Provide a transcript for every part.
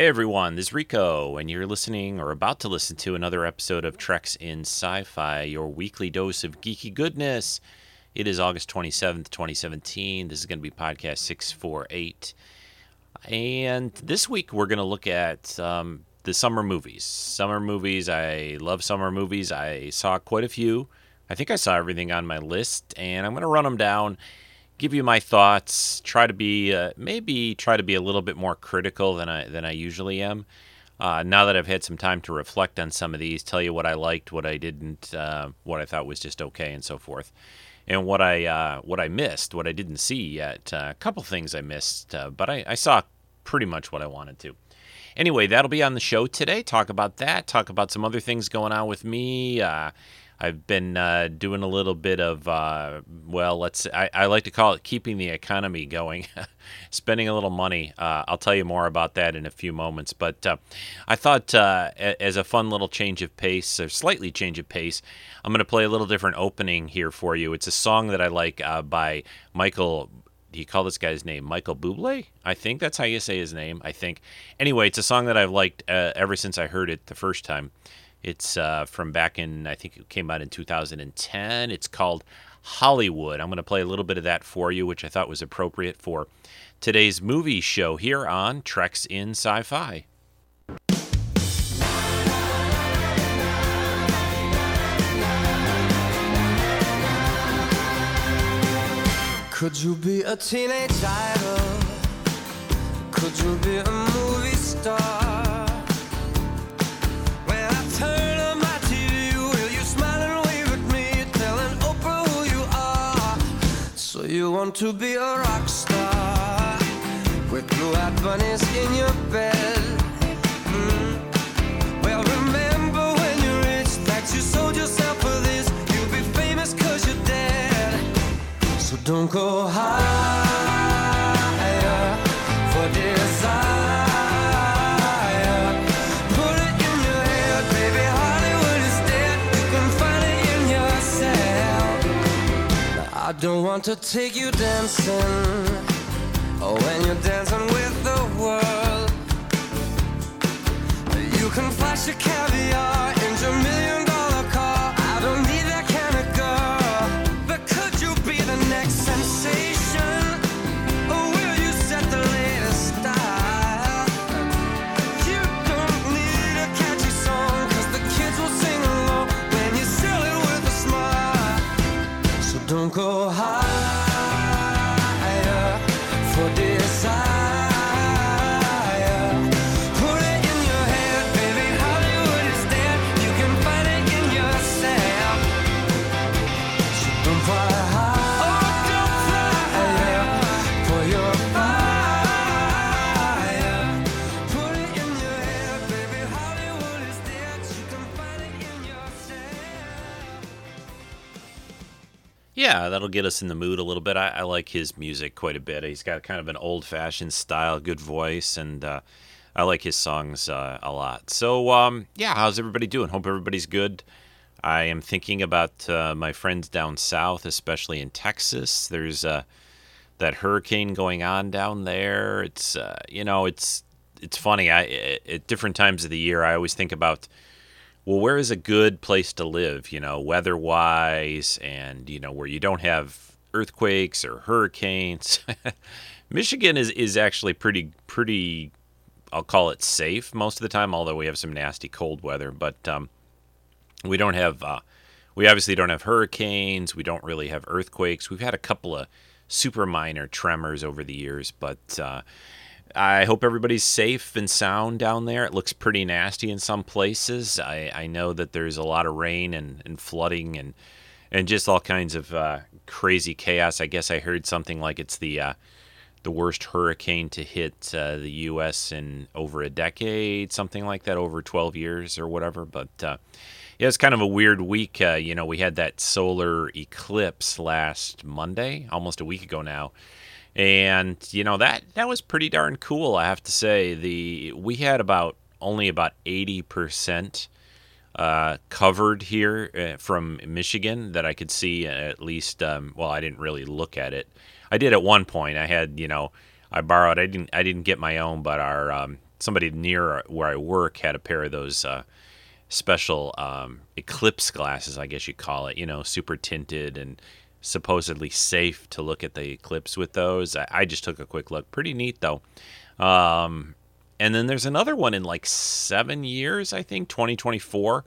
Hey everyone, this is Rico, and you're listening or about to listen to another episode of Treks in Sci Fi, your weekly dose of geeky goodness. It is August 27th, 2017. This is going to be podcast 648. And this week we're going to look at um, the summer movies. Summer movies, I love summer movies. I saw quite a few. I think I saw everything on my list, and I'm going to run them down give you my thoughts. Try to be uh, maybe try to be a little bit more critical than I than I usually am. Uh, now that I've had some time to reflect on some of these, tell you what I liked, what I didn't, uh, what I thought was just okay, and so forth, and what I uh, what I missed, what I didn't see yet. Uh, a couple things I missed, uh, but I, I saw pretty much what I wanted to. Anyway, that'll be on the show today. Talk about that. Talk about some other things going on with me. I've been uh, doing a little bit of, uh, well, let's, I, I, like to call it keeping the economy going, spending a little money. Uh, I'll tell you more about that in a few moments. But uh, I thought, uh, as a fun little change of pace, or slightly change of pace, I'm going to play a little different opening here for you. It's a song that I like uh, by Michael. Do you call this guy's name Michael Bublé? I think that's how you say his name. I think. Anyway, it's a song that I've liked ever since I heard it the first time. It's uh, from back in, I think it came out in 2010. It's called Hollywood. I'm going to play a little bit of that for you, which I thought was appropriate for today's movie show here on Treks in Sci Fi. Could you be a teenage idol? Could you be a movie star? You want to be a rock star with blue-eyed bunnies in your bed. Mm. Well, remember when you're rich that you sold yourself for this. You'll be famous cause you're dead. So don't go high. Want to take you dancing. Oh, when you're dancing with the world You can flash your caviar Yeah, that'll get us in the mood a little bit. I, I like his music quite a bit. He's got kind of an old fashioned style, good voice, and uh, I like his songs uh, a lot. So, um, yeah, how's everybody doing? Hope everybody's good. I am thinking about uh, my friends down south, especially in Texas. There's uh, that hurricane going on down there. It's uh, you know, it's it's funny. I at different times of the year, I always think about well, where is a good place to live, you know, weather wise, and, you know, where you don't have earthquakes or hurricanes? Michigan is, is actually pretty, pretty, I'll call it safe most of the time, although we have some nasty cold weather. But um, we don't have, uh, we obviously don't have hurricanes. We don't really have earthquakes. We've had a couple of super minor tremors over the years, but, uh, I hope everybody's safe and sound down there. It looks pretty nasty in some places. I, I know that there's a lot of rain and, and flooding and and just all kinds of uh, crazy chaos. I guess I heard something like it's the uh, the worst hurricane to hit uh, the U.S. in over a decade, something like that, over 12 years or whatever. But uh, yeah, it's kind of a weird week. Uh, you know, we had that solar eclipse last Monday, almost a week ago now and you know that that was pretty darn cool. I have to say the we had about only about eighty percent uh, covered here uh, from Michigan that I could see at least. Um, well, I didn't really look at it. I did at one point. I had you know I borrowed. I didn't I didn't get my own, but our um, somebody near where I work had a pair of those uh, special um, eclipse glasses, I guess you call it. You know, super tinted and supposedly safe to look at the eclipse with those. I, I just took a quick look. Pretty neat though. Um, and then there's another one in like seven years, I think, 2024,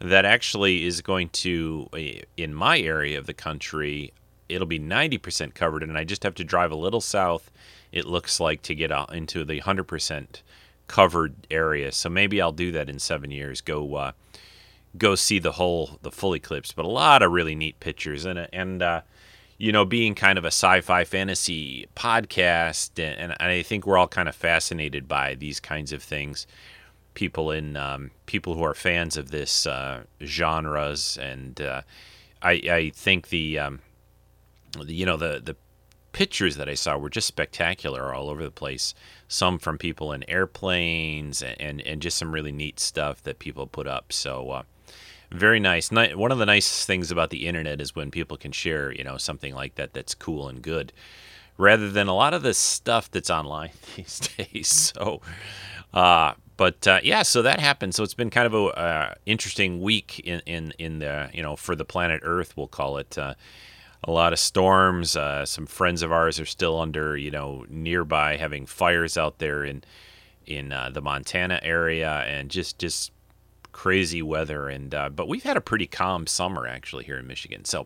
that actually is going to, in my area of the country, it'll be 90% covered. And I just have to drive a little south, it looks like, to get out into the 100% covered area. So maybe I'll do that in seven years. Go, uh, go see the whole, the full eclipse. But a lot of really neat pictures. And, and, uh, you know, being kind of a sci-fi fantasy podcast, and, and I think we're all kind of fascinated by these kinds of things. People in um, people who are fans of this uh, genres, and uh, I, I think the, um, the you know the the pictures that I saw were just spectacular all over the place. Some from people in airplanes, and and, and just some really neat stuff that people put up. So. Very nice. One of the nice things about the internet is when people can share, you know, something like that that's cool and good, rather than a lot of the stuff that's online these days. So, uh, but uh, yeah, so that happened. So it's been kind of a uh, interesting week in, in in the you know for the planet Earth, we'll call it. Uh, a lot of storms. Uh, some friends of ours are still under you know nearby having fires out there in in uh, the Montana area, and just just crazy weather and uh, but we've had a pretty calm summer actually here in michigan. So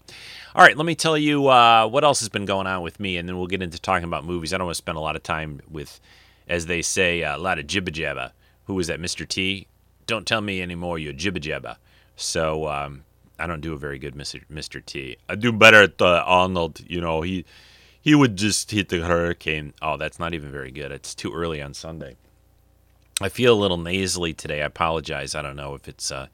all right let me tell you uh, what else has been going on with me and then we'll get into talking about movies. I don't want to spend a lot of time with as they say uh, a lot of jibba jabba. Who was that mr t? Don't tell me anymore you're jibba jabba. So um, i don't do a very good mr. mr t. I do better at uh, arnold you know he he would just hit the hurricane. Oh that's not even very good. It's too early on sunday I feel a little nasally today. I apologize. I don't know if it's uh,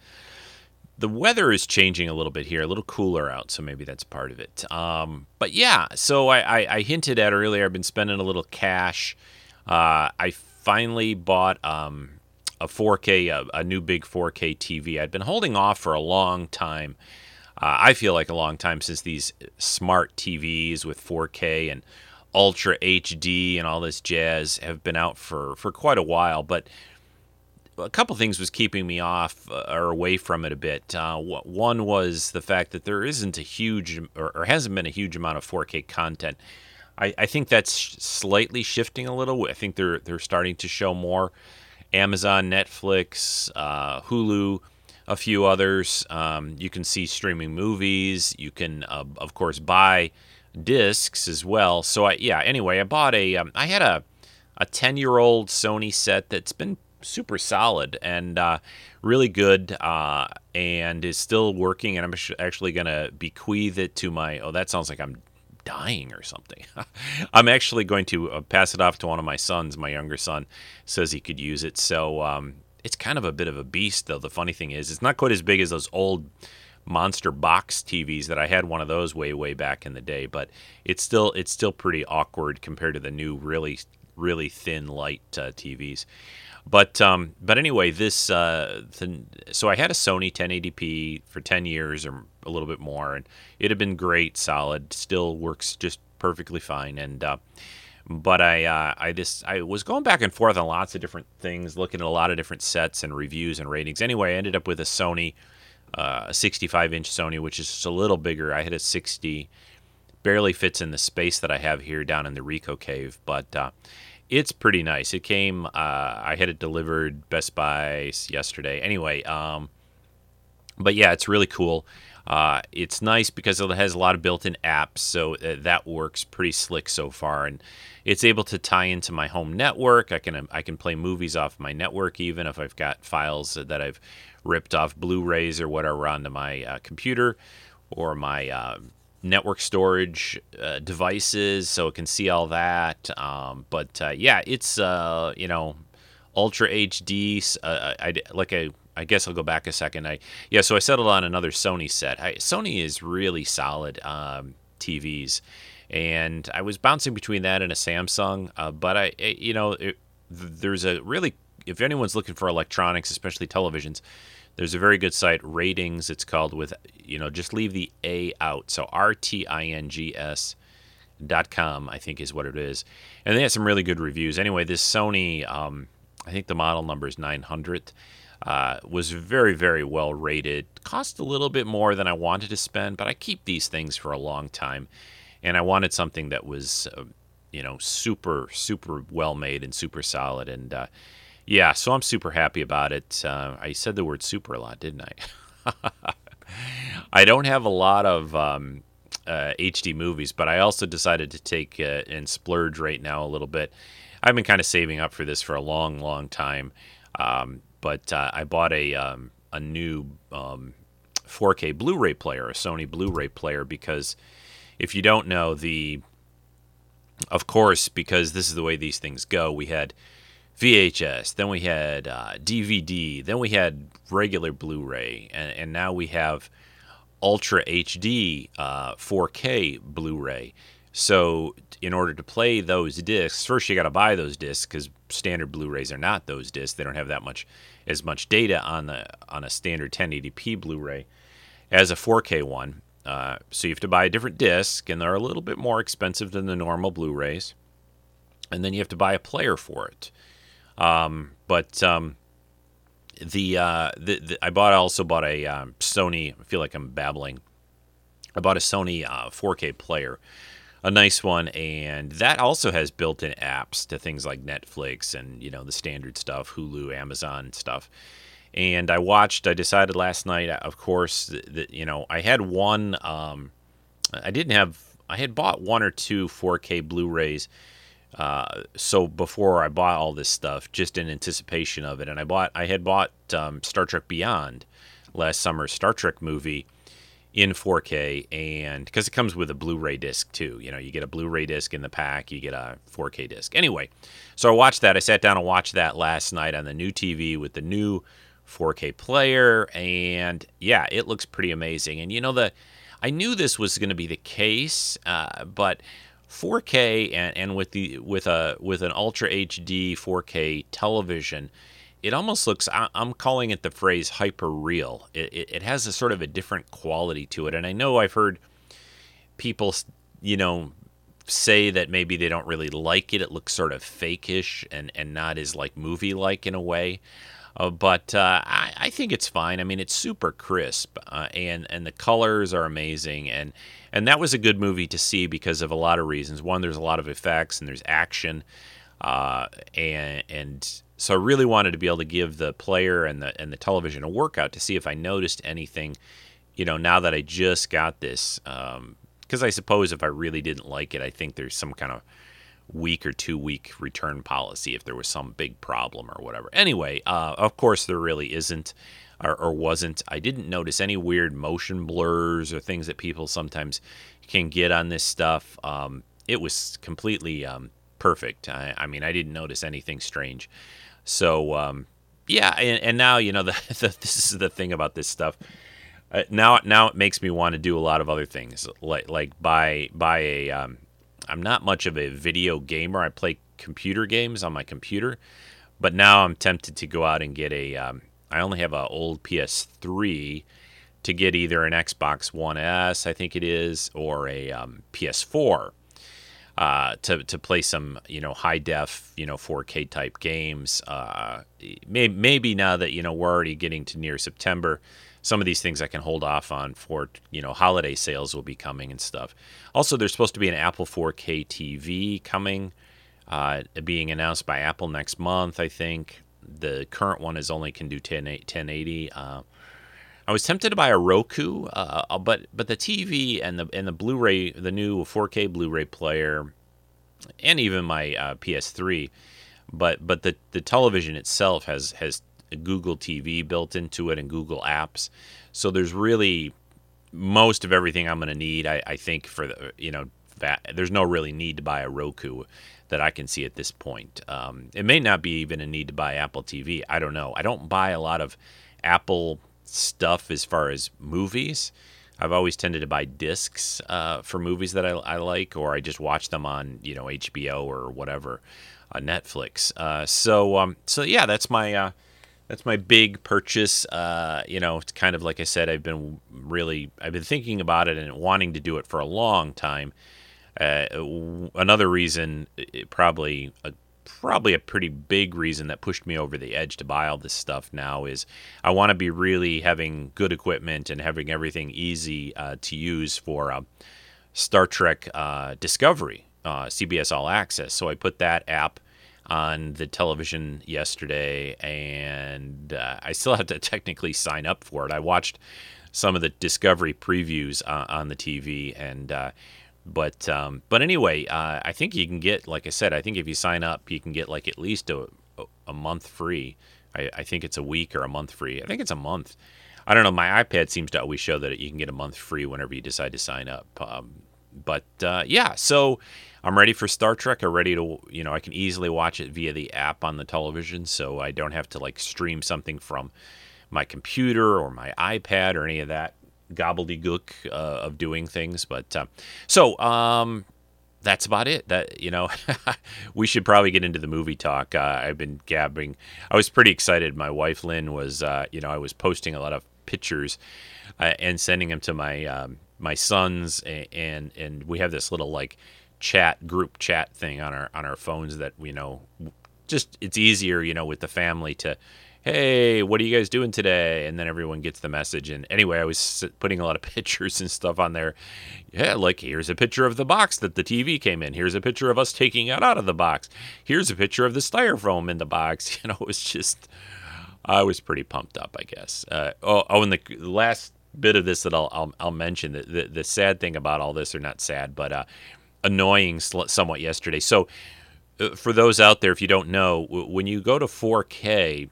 the weather is changing a little bit here, a little cooler out, so maybe that's part of it. Um, but yeah, so I, I, I, hinted at earlier. I've been spending a little cash. Uh, I finally bought um, a 4K, a, a, new big 4K TV. I'd been holding off for a long time. Uh, I feel like a long time since these smart TVs with 4K and Ultra HD and all this jazz have been out for, for quite a while, but a couple things was keeping me off uh, or away from it a bit. Uh, one was the fact that there isn't a huge or, or hasn't been a huge amount of 4K content. I, I, think that's slightly shifting a little. I think they're they're starting to show more. Amazon, Netflix, uh, Hulu, a few others. Um, you can see streaming movies. You can, uh, of course, buy discs as well. So I yeah. Anyway, I bought a. Um, I had a a ten year old Sony set that's been super solid and uh, really good uh, and is still working. And I'm actually to bequeath it to my. Oh, that sounds like I'm dying or something. I'm actually going to uh, pass it off to one of my sons. My younger son says he could use it. So um, it's kind of a bit of a beast, though. The funny thing is, it's not quite as big as those old monster box TVs that I had one of those way way back in the day, but it's still it's still pretty awkward compared to the new really really thin light uh, TVs. But um, but anyway, this uh, the, so I had a Sony 1080p for 10 years or a little bit more, and it had been great, solid, still works just perfectly fine. And uh, but I uh, I just I was going back and forth on lots of different things, looking at a lot of different sets and reviews and ratings. Anyway, I ended up with a Sony uh, a 65 inch Sony, which is just a little bigger. I had a 60, barely fits in the space that I have here down in the Rico cave, but uh, it's pretty nice. It came, uh, I had it delivered Best Buy yesterday. Anyway, um, but yeah, it's really cool. Uh, it's nice because it has a lot of built-in apps, so uh, that works pretty slick so far, and it's able to tie into my home network. I can I can play movies off my network even if I've got files that I've ripped off Blu-rays or whatever onto my uh, computer or my uh, network storage uh, devices, so it can see all that. Um, but uh, yeah, it's uh, you know Ultra HD. Uh, I like I. I guess I'll go back a second. I yeah, so I settled on another Sony set. I, Sony is really solid um, TVs, and I was bouncing between that and a Samsung. But I, you know, it, there's a really if anyone's looking for electronics, especially televisions, there's a very good site, Rtings. It's called with you know just leave the A out. So R T I N G S dot com I think is what it is, and they had some really good reviews. Anyway, this Sony um, I think the model number is 900. Uh, was very, very well rated. Cost a little bit more than I wanted to spend, but I keep these things for a long time. And I wanted something that was, uh, you know, super, super well made and super solid. And uh, yeah, so I'm super happy about it. Uh, I said the word super a lot, didn't I? I don't have a lot of um, HD movies, but I also decided to take uh, and splurge right now a little bit. I've been kind of saving up for this for a long, long time. Um, but uh, I bought a um, a new um, 4K Blu-ray player, a Sony Blu-ray player, because if you don't know the, of course, because this is the way these things go, we had VHS, then we had uh, DVD, then we had regular Blu-ray, and, and now we have Ultra HD uh, 4K Blu-ray. So, in order to play those discs, first you got to buy those discs because standard Blu-rays are not those discs. They don't have that much as much data on the on a standard 1080p Blu-ray as a 4K one. Uh, so you have to buy a different disc, and they're a little bit more expensive than the normal Blu-rays. And then you have to buy a player for it. Um, but um, the, uh, the, the, I bought I also bought a um, Sony. I feel like I'm babbling. I bought a Sony uh, 4K player a nice one, and that also has built-in apps to things like Netflix and you know the standard stuff, Hulu, Amazon stuff. And I watched. I decided last night, of course, that you know I had one. Um, I didn't have. I had bought one or two 4K Blu-rays. Uh, so before I bought all this stuff, just in anticipation of it, and I bought. I had bought um, Star Trek Beyond last summer, Star Trek movie in 4K and because it comes with a Blu-ray disc too. You know, you get a Blu-ray disc in the pack, you get a 4K disc. Anyway, so I watched that. I sat down and watched that last night on the new TV with the new 4K player and yeah, it looks pretty amazing. And you know the I knew this was going to be the case, uh, but 4K and, and with the with a with an Ultra HD 4K television, it almost looks i'm calling it the phrase hyper real it, it, it, has a sort of a different quality to it. And i know i've heard people you know say that maybe they don't really like it. It looks sort of fakeish and, and not as like movie like in a way. Uh, but uh, I, I, think it's fine. I mean, it's super crisp, uh, and and the colors are amazing, and and that was a good movie to see because of a lot of reasons. One, there's a lot of effects, and there's action, uh, and and so I really wanted to be able to give the player and the and the television a workout to see if I noticed anything, you know, now that I just got this. Because um, I suppose if I really didn't like it, I think there's some kind of week or two week return policy if there was some big problem or whatever. Anyway, uh, of course there really isn't or, or, wasn't. I didn't notice any weird motion blurs or things that people sometimes can get on this stuff. Um, it was completely um, perfect. I, I, mean, I didn't notice anything strange. So um, yeah, and, and, now you know the, the, this is the thing about this stuff. Uh, now now it makes me want to do a lot of other things like like buy buy a. Um, I'm not much of a video gamer. I play computer games on my computer, but now I'm tempted to go out and get a. Um, I only have an old PS3 to get either an Xbox One S, I think it is, or a um, PS4 uh, to to play some you know high def you know 4K type games. Uh, may, maybe now that you know we're already getting to near September, some of these things I can hold off on for you know holiday sales will be coming and stuff. Also, there's supposed to be an Apple 4K TV coming, uh, being announced by Apple next month. I think the current one is only can do 10, 1080. Uh, I was tempted to buy a Roku, uh, uh, but but the TV and the and the Blu-ray, the new 4K Blu-ray player, and even my uh, PS3, but but the the television itself has has Google TV built into it and Google Apps, so there's really most of everything I'm going to need. I, I think for the you know that there's no really need to buy a Roku that I can see at this point. Um, it may not be even a need to buy Apple TV. I don't know. I don't buy a lot of Apple stuff as far as movies. I've always tended to buy discs uh, for movies that I, I, like, or I just watch them on you know HBO or whatever, uh, Netflix. Uh, so um, so yeah, that's my uh, that's my big purchase. Uh, you know, it's kind of like I said, I've been really I've been thinking about it and wanting to do it for a long time. Uh, another reason, probably a, probably a pretty big reason that pushed me over the edge to buy all this stuff now is I want to be really having good equipment and having everything easy uh, to use for uh, Star Trek uh, Discovery, uh, CBS All Access. So I put that app on the television yesterday, and uh, I still have to technically sign up for it. I watched some of the Discovery previews uh, on the TV, and uh, but um, but anyway, uh, I think you can get, like I said, I think if you sign up, you can get like at least a, a month free. I, I think it's a week or a month free. I think it's a month. I don't know. My iPad seems to always show that you can get a month free whenever you decide to sign up. Um, but uh, yeah, so I'm ready for Star Trek. I'm ready to, you know, I can easily watch it via the app on the television, so I don't have to like stream something from my computer or my iPad or any of that gobbledygook uh, of doing things. But uh, so um, that's about it. That you know, we should probably get into the movie talk. Uh, I've been gabbing. I was pretty excited. My wife Lynn was, uh, you know, I was posting a lot of pictures uh, and sending them to my um, my sons, and, and and we have this little like chat group chat thing on our on our phones that we know just it's easier you know with the family to hey, what are you guys doing today? And then everyone gets the message. And anyway, I was putting a lot of pictures and stuff on there. Yeah, like here's a picture of the box that the TV came in. Here's a picture of us taking it out of the box. Here's a picture of the styrofoam in the box. You know, it was just, I was pretty pumped up, I guess. Uh, oh, oh, and the last bit of this that I'll, I'll, I'll mention the, the, the, sad thing about all this, or not sad, but uh, annoying somewhat yesterday. So, uh, for those out there, if you don't know, when you go to 4K,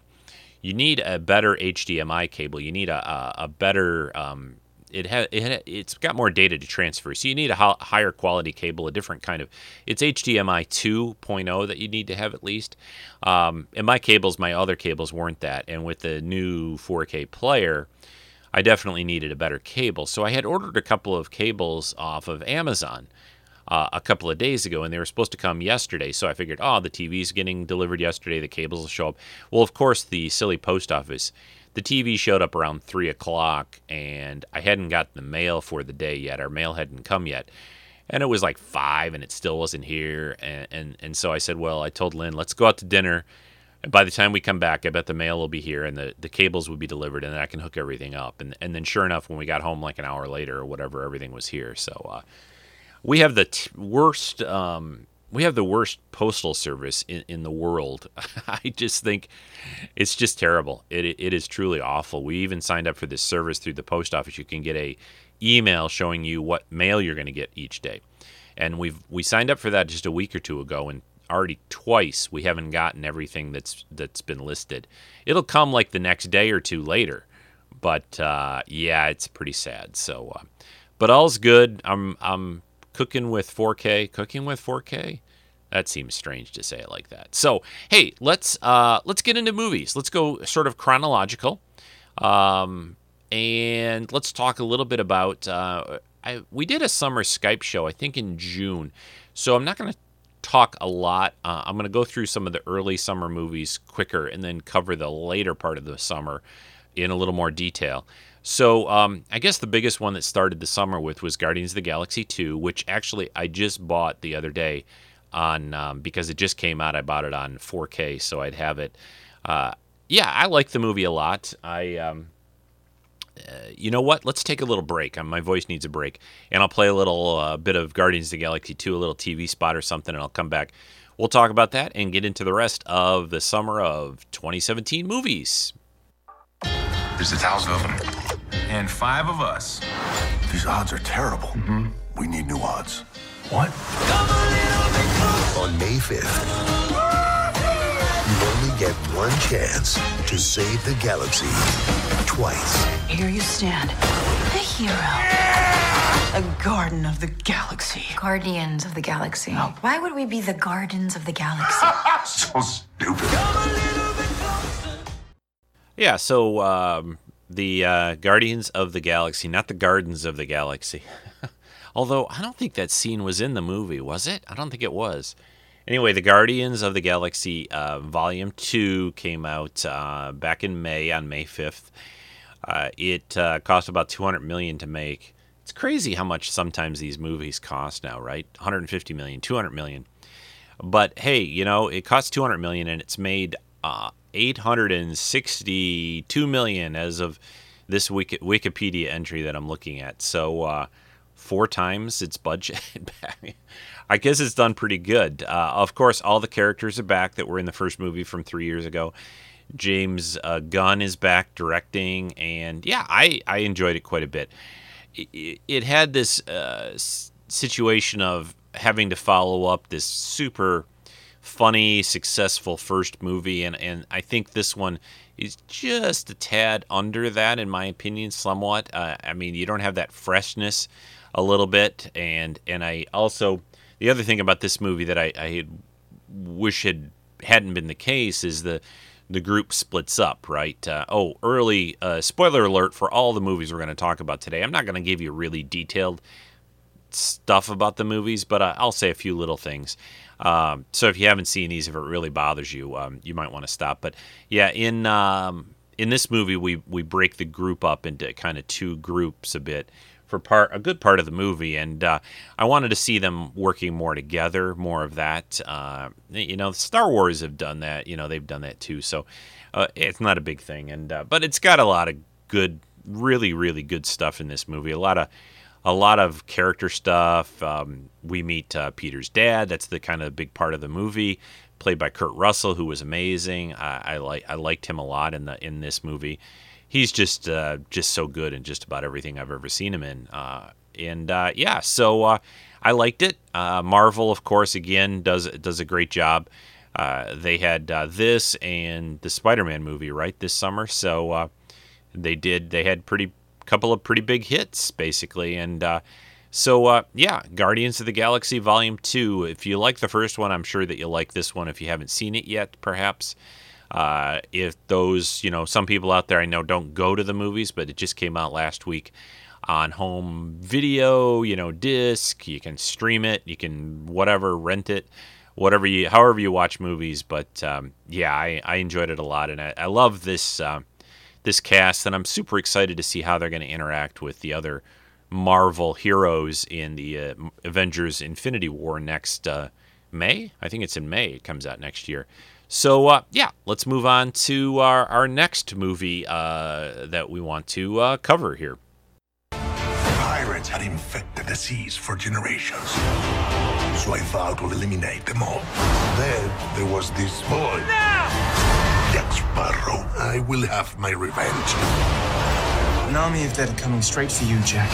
you need a better HDMI cable. You need a, a, a better um, it has it, it's got more data to transfer. So you need a higher quality cable, a different kind of. It's HDMI 2.0 that you need to have at least. Um, and my cables, my other cables weren't that. And with the new 4K player, I definitely needed a better cable. So I had ordered a couple of cables off of Amazon uh, a couple of days ago, and they were supposed to come yesterday. So I figured, oh, the TV's getting delivered yesterday. The cables will show up. Well, of course, the silly post office, the TV showed up around three o'clock, and I hadn't got the mail for the day yet. Our mail hadn't come yet. And it was like five, and it still wasn't here. And, and, and so I said, well, I told Lynn, let's go out to dinner. And by the time we come back, I bet the mail will be here and the, the cables will be delivered, and then I can hook everything up. And, and then, sure enough, when we got home like an hour later or whatever, everything was here. So, uh, we have the t- worst um, we have the worst postal service in, in the world. I just think it's just terrible. It, it is truly awful. We even signed up for this service through the post office. You can get a email showing you what mail you're going to get each day. And we've we signed up for that just a week or two ago and already twice we haven't gotten everything that's that's been listed. It'll come like the next day or two later. But uh, yeah, it's pretty sad. So uh, but all's good. I'm I'm cooking with 4K, cooking with 4K. That seems strange to say it like that. So, hey, let's uh, let's get into movies. Let's go sort of chronological, um, and let's talk a little bit about. Uh, I, we did a summer Skype show, I think in June, so I'm not going to talk a lot. Uh, I'm going to go through some of the early summer movies quicker, and then cover the later part of the summer in a little more detail. So um, I guess the biggest one that started the summer with was Guardians of the Galaxy 2, which actually I just bought the other day on um, because it just came out. I bought it on 4K, so I'd have it. Uh, yeah, I like the movie a lot. I, um, uh, you know what? Let's take a little break. Um, my voice needs a break, and I'll play a little uh, bit of Guardians of the Galaxy 2, a little TV spot or something, and I'll come back. We'll talk about that and get into the rest of the summer of 2017 movies. There's a Taos governor and five of us. These odds are terrible. Mm-hmm. We need new odds. What? On May 5th, you only get one chance to save the galaxy twice. Here you stand, a hero. Yeah! A garden of the galaxy. Guardians of the galaxy. Oh. Why would we be the gardens of the galaxy? so stupid. Yeah, so um, the uh, Guardians of the Galaxy, not the Gardens of the Galaxy. Although I don't think that scene was in the movie, was it? I don't think it was. Anyway, the Guardians of the Galaxy uh, Volume Two came out uh, back in May on May fifth. Uh, it uh, cost about two hundred million to make. It's crazy how much sometimes these movies cost now, right? 150 million, 200 million. But hey, you know, it costs 200 million and it's made uh, 862 million as of this Wiki- Wikipedia entry that I'm looking at. So uh, four times its budget. I guess it's done pretty good. Uh, of course, all the characters are back that were in the first movie from three years ago. James uh, Gunn is back directing, and yeah, I, I enjoyed it quite a bit. It, it had this uh, situation of having to follow up this super funny, successful first movie, and, and I think this one is just a tad under that, in my opinion, somewhat. Uh, I mean, you don't have that freshness a little bit, and and I also the other thing about this movie that I, I wish had hadn't been the case is the the group splits up, right? Uh, oh, early uh, spoiler alert for all the movies we're going to talk about today. I'm not going to give you really detailed stuff about the movies, but uh, I'll say a few little things. Um, so if you haven't seen these, if it really bothers you, um, you might want to stop. But yeah, in um, in this movie, we we break the group up into kind of two groups a bit for part a good part of the movie, and uh, I wanted to see them working more together, more of that. Uh, you know, Star Wars have done that. You know, they've done that too. So uh, it's not a big thing, and uh, but it's got a lot of good, really, really good stuff in this movie. A lot of a lot of character stuff. Um, we meet uh, Peter's dad. That's the kind of big part of the movie, played by Kurt Russell, who was amazing. I, I like I liked him a lot in the in this movie. He's just uh, just so good in just about everything I've ever seen him in. Uh, and uh, yeah, so uh, I liked it. Uh, Marvel, of course, again does does a great job. they had this and the Spider-Man movie right this summer, so they did. They had pretty couple of pretty big hits, basically. And uh, so, uh, yeah, Guardians of the Galaxy Volume 2. If you like the first one, I'm sure that you'll like this one if you haven't seen it yet, perhaps. Uh, if those, you know, some people out there I know don't go to the movies, but it just came out last week on home video, you know, disc. You can stream it, you can whatever, rent it, whatever you, however you watch movies. But um, yeah, I, I enjoyed it a lot, and I, I love this. Uh, this cast, and I'm super excited to see how they're going to interact with the other Marvel heroes in the uh, Avengers Infinity War next uh, May. I think it's in May. It comes out next year. So, uh, yeah, let's move on to our, our next movie uh, that we want to uh, cover here. Pirates had infected the seas for generations. So I vowed to eliminate them all. Then there was this boy. Jack Sparrow. I will have my revenge. An army of dead are coming straight for you, Jack.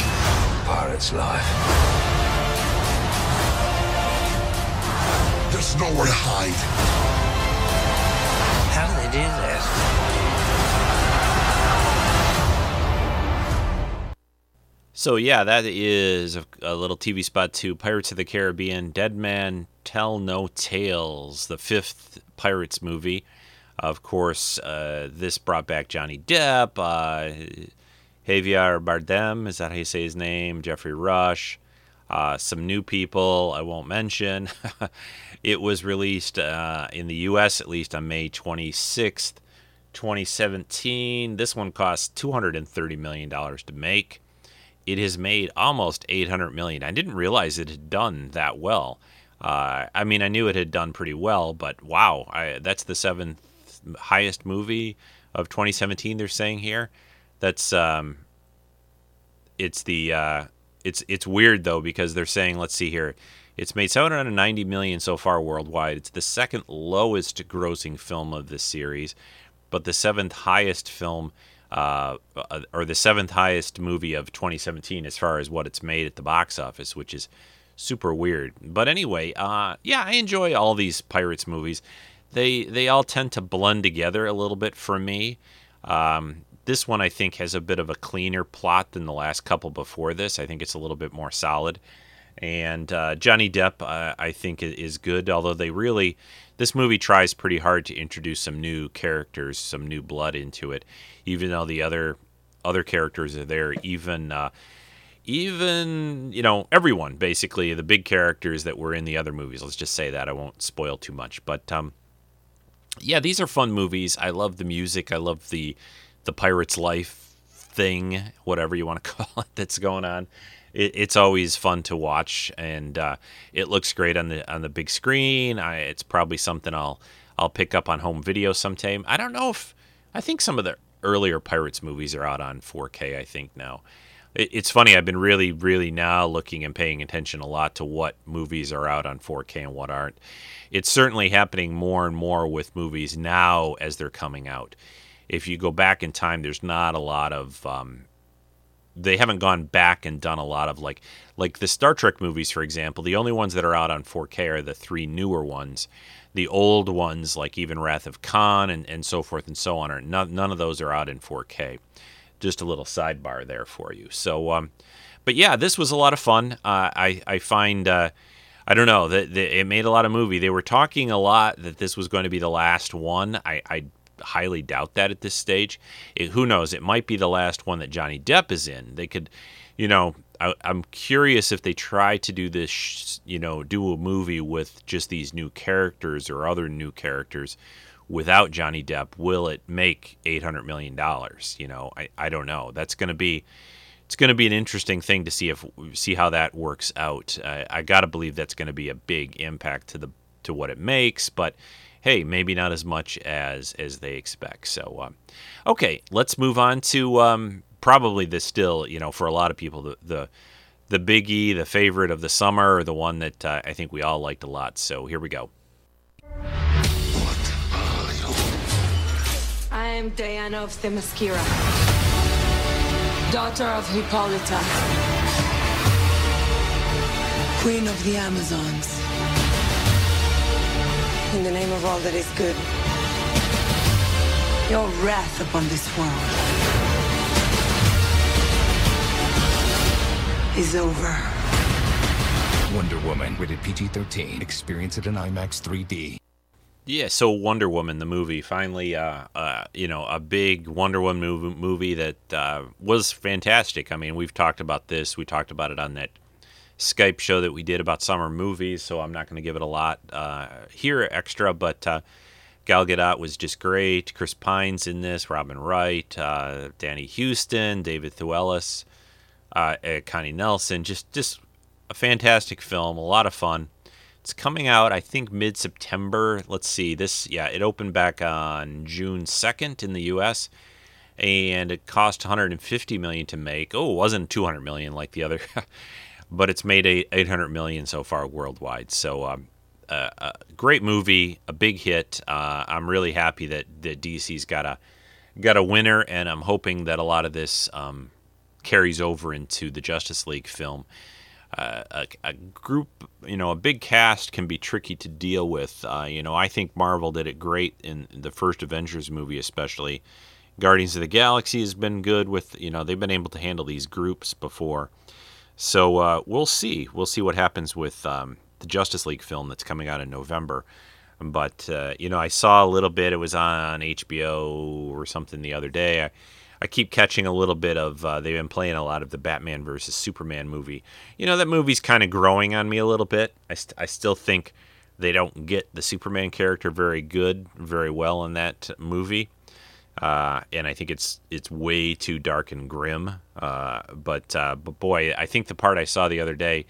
Pirate's life. There's nowhere to hide. How do they do this? So yeah, that is a, a little TV spot to Pirates of the Caribbean: Dead Men Tell No Tales, the fifth Pirates movie. Of course, uh, this brought back Johnny Depp, uh, Javier Bardem, is that how you say his name? Geoffrey Rush, uh, some new people I won't mention. it was released uh, in the U.S. at least on May 26th, 2017. This one cost $230 million to make. It has made almost 800 million. I didn't realize it had done that well. Uh, I mean, I knew it had done pretty well, but wow, I, that's the seventh highest movie of 2017. They're saying here. That's um, it's the uh, it's it's weird though because they're saying let's see here, it's made 790 million so far worldwide. It's the second lowest grossing film of this series, but the seventh highest film. Uh, or the seventh highest movie of 2017 as far as what it's made at the box office, which is super weird. But anyway, uh, yeah, I enjoy all these pirates movies they they all tend to blend together a little bit for me. Um, this one I think has a bit of a cleaner plot than the last couple before this. I think it's a little bit more solid. And uh, Johnny Depp, uh, I think, is good. Although they really, this movie tries pretty hard to introduce some new characters, some new blood into it. Even though the other other characters are there, even uh, even you know everyone basically the big characters that were in the other movies. Let's just say that I won't spoil too much, but um, yeah, these are fun movies. I love the music. I love the the pirate's life thing, whatever you want to call it, that's going on. it, it's always fun to watch, and uh, it looks great on the on the big screen. I, it's probably something I'll I'll pick up on home video sometime. I don't know if I think some of the earlier Pirates movies are out on 4K. I think now. It, it's funny. I've been really, really now looking and paying attention a lot to what movies are out on 4K and what aren't. It's certainly happening more and more with movies now as they're coming out. If you go back in time, there's not a lot of um, they haven't gone back and done a lot of like like the Star Trek movies, for example. The only ones that are out on 4K are the three newer ones. The old ones, like even Wrath of Khan and, and so forth and so on, are none, none of those are out in 4K. Just a little sidebar there for you. So, um, but yeah, this was a lot of fun. Uh, I I find uh, I don't know that it made a lot of movie. They were talking a lot that this was going to be the last one. I, I highly doubt that at this stage. It, who knows? It might be the last one that Johnny Depp is in. They could, you know, I, am curious if they try to do this, you know, do a movie with just these new characters or other new characters without Johnny Depp. Will it make eight hundred million dollars? You know, I, I don't know. That's going to be. It's going to be an interesting thing to see if see how that works out. I got to believe that's going to be a big impact to the to what it makes, but hey, maybe not as much as as they expect. So, um, okay, let's move on to um, probably the still, you know, for a lot of people, the the the biggie, the favorite of the summer, or the one that uh, I think we all liked a lot. So here we go. Am Diana of Themyscira, daughter of Hippolyta, queen of the Amazons in the name of all that is good. Your wrath upon this world is over. Wonder Woman, rated PG 13. Experience it in IMAX 3D. Yeah, so Wonder Woman, the movie, finally, uh, uh, you know, a big Wonder Woman movie, movie that uh, was fantastic. I mean, we've talked about this. We talked about it on that Skype show that we did about summer movies, so I'm not going to give it a lot uh, here extra. But uh, Gal Gadot was just great. Chris Pine's in this. Robin Wright, uh, Danny Huston, David Thewlis, Connie Nielsen. Just just a fantastic film. A lot of fun. It's coming out, I think, mid September. Let's see. This, yeah, it opened back on June 2nd in the U.S. And it cost 150 million to make. Oh, it wasn't 200 million like the other. but it's made 800 million so far worldwide. So, um, uh, a great movie, a big hit. Uh, I'm really happy that, that DC's got a got a winner, and I'm hoping that a lot of this um, carries over into the Justice League film. A, a, group, you know, a big cast can be tricky to deal with. Uh, you know, I think Marvel did it great in the first Avengers movie, especially. Guardians of the Galaxy has been good with, you know, they've been able to handle these groups before. So uh, we'll see. We'll see what happens with um, the Justice League film that's coming out in November. But uh, you know, I saw a little bit. It was on HBO or something the other day. I, I keep catching a little bit of. Uh, they've been playing a lot of the Batman versus Superman movie. You know, that movie's kind of growing on me a little bit. I, st- I still think they don't get the Superman character very good, very well in that movie. Uh, and I think it's it's way too dark and grim. Uh, but uh, but boy, I think the part I saw the other day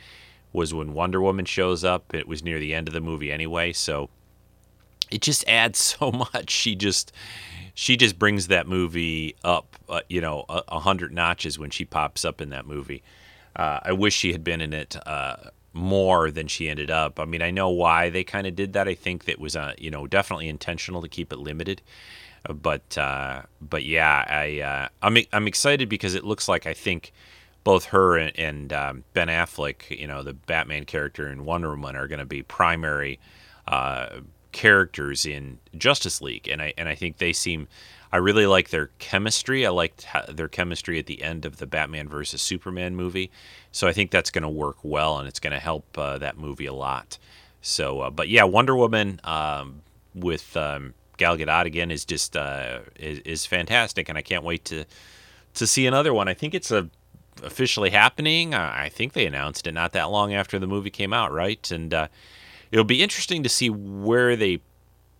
was when Wonder Woman shows up. It was near the end of the movie anyway, so it just adds so much. She just she just brings that movie up, uh, you know, a, a, hundred notches when she pops up in that movie. Uh, I wish she had been in it uh, more than she ended up. I mean, I know why they kind of did that. I think that was, uh, you know, definitely intentional to keep it limited but uh, but yeah, I uh, I'm I'm excited because it looks like I think both her and, and um, Ben Affleck, you know, the Batman character and Wonder Woman, are going to be primary uh, characters in Justice League, and I and I think they seem. I really like their chemistry. I liked their chemistry at the end of the Batman versus Superman movie, so I think that's going to work well, and it's going to help uh, that movie a lot. So, uh, but yeah, Wonder Woman um, with um, Gal Gadot again is just uh, is, is fantastic, and I can't wait to to see another one. I think it's a officially happening. I think they announced it not that long after the movie came out, right? And uh, it'll be interesting to see where they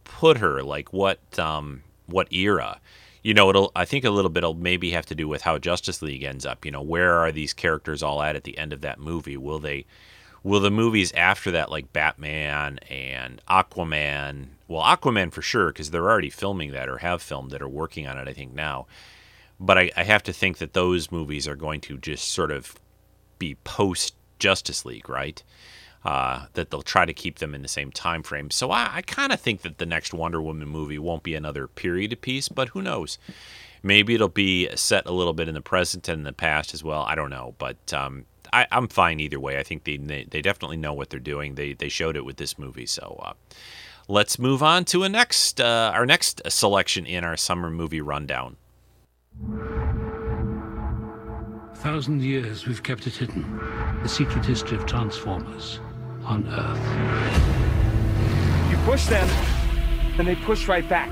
put her, like what um, what era. you know, it'll. I think a little bit will maybe have to do with how Justice League ends up. You know, where are these characters all at at the end of that movie? Will they? Will the movies after that, like Batman and Aquaman? Well, Aquaman for sure, because they're already filming that or have filmed that or working on it. I think now, but I, I have to think that those movies are going to just sort of be post Justice League, right? Uh, that they'll try to keep them in the same time frame. So I, I kind of think that the next Wonder Woman movie won't be another period piece, but who knows? Maybe it'll be set a little bit in the present and in the past as well. I don't know, but um, I, am fine either way. I think they, they, definitely know what they're doing. They they showed it with this movie. So uh, let's move on to a next uh, our next selection in our summer movie rundown. A thousand years we've kept it hidden. The secret history of Transformers on Earth. You push them, and they push right back.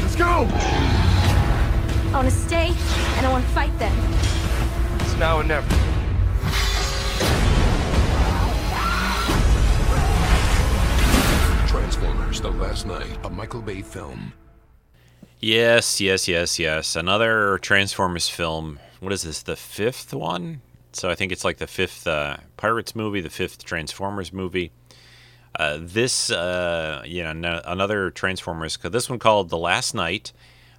Let's go! I want to stay, and I want to fight them. It's now or never. Transformers: The Last Knight, a Michael Bay film. Yes, yes, yes, yes. Another Transformers film. What is this? The fifth one? So I think it's like the fifth uh, Pirates movie, the fifth Transformers movie. Uh, this, uh, you know, no, another Transformers. This one called The Last Knight,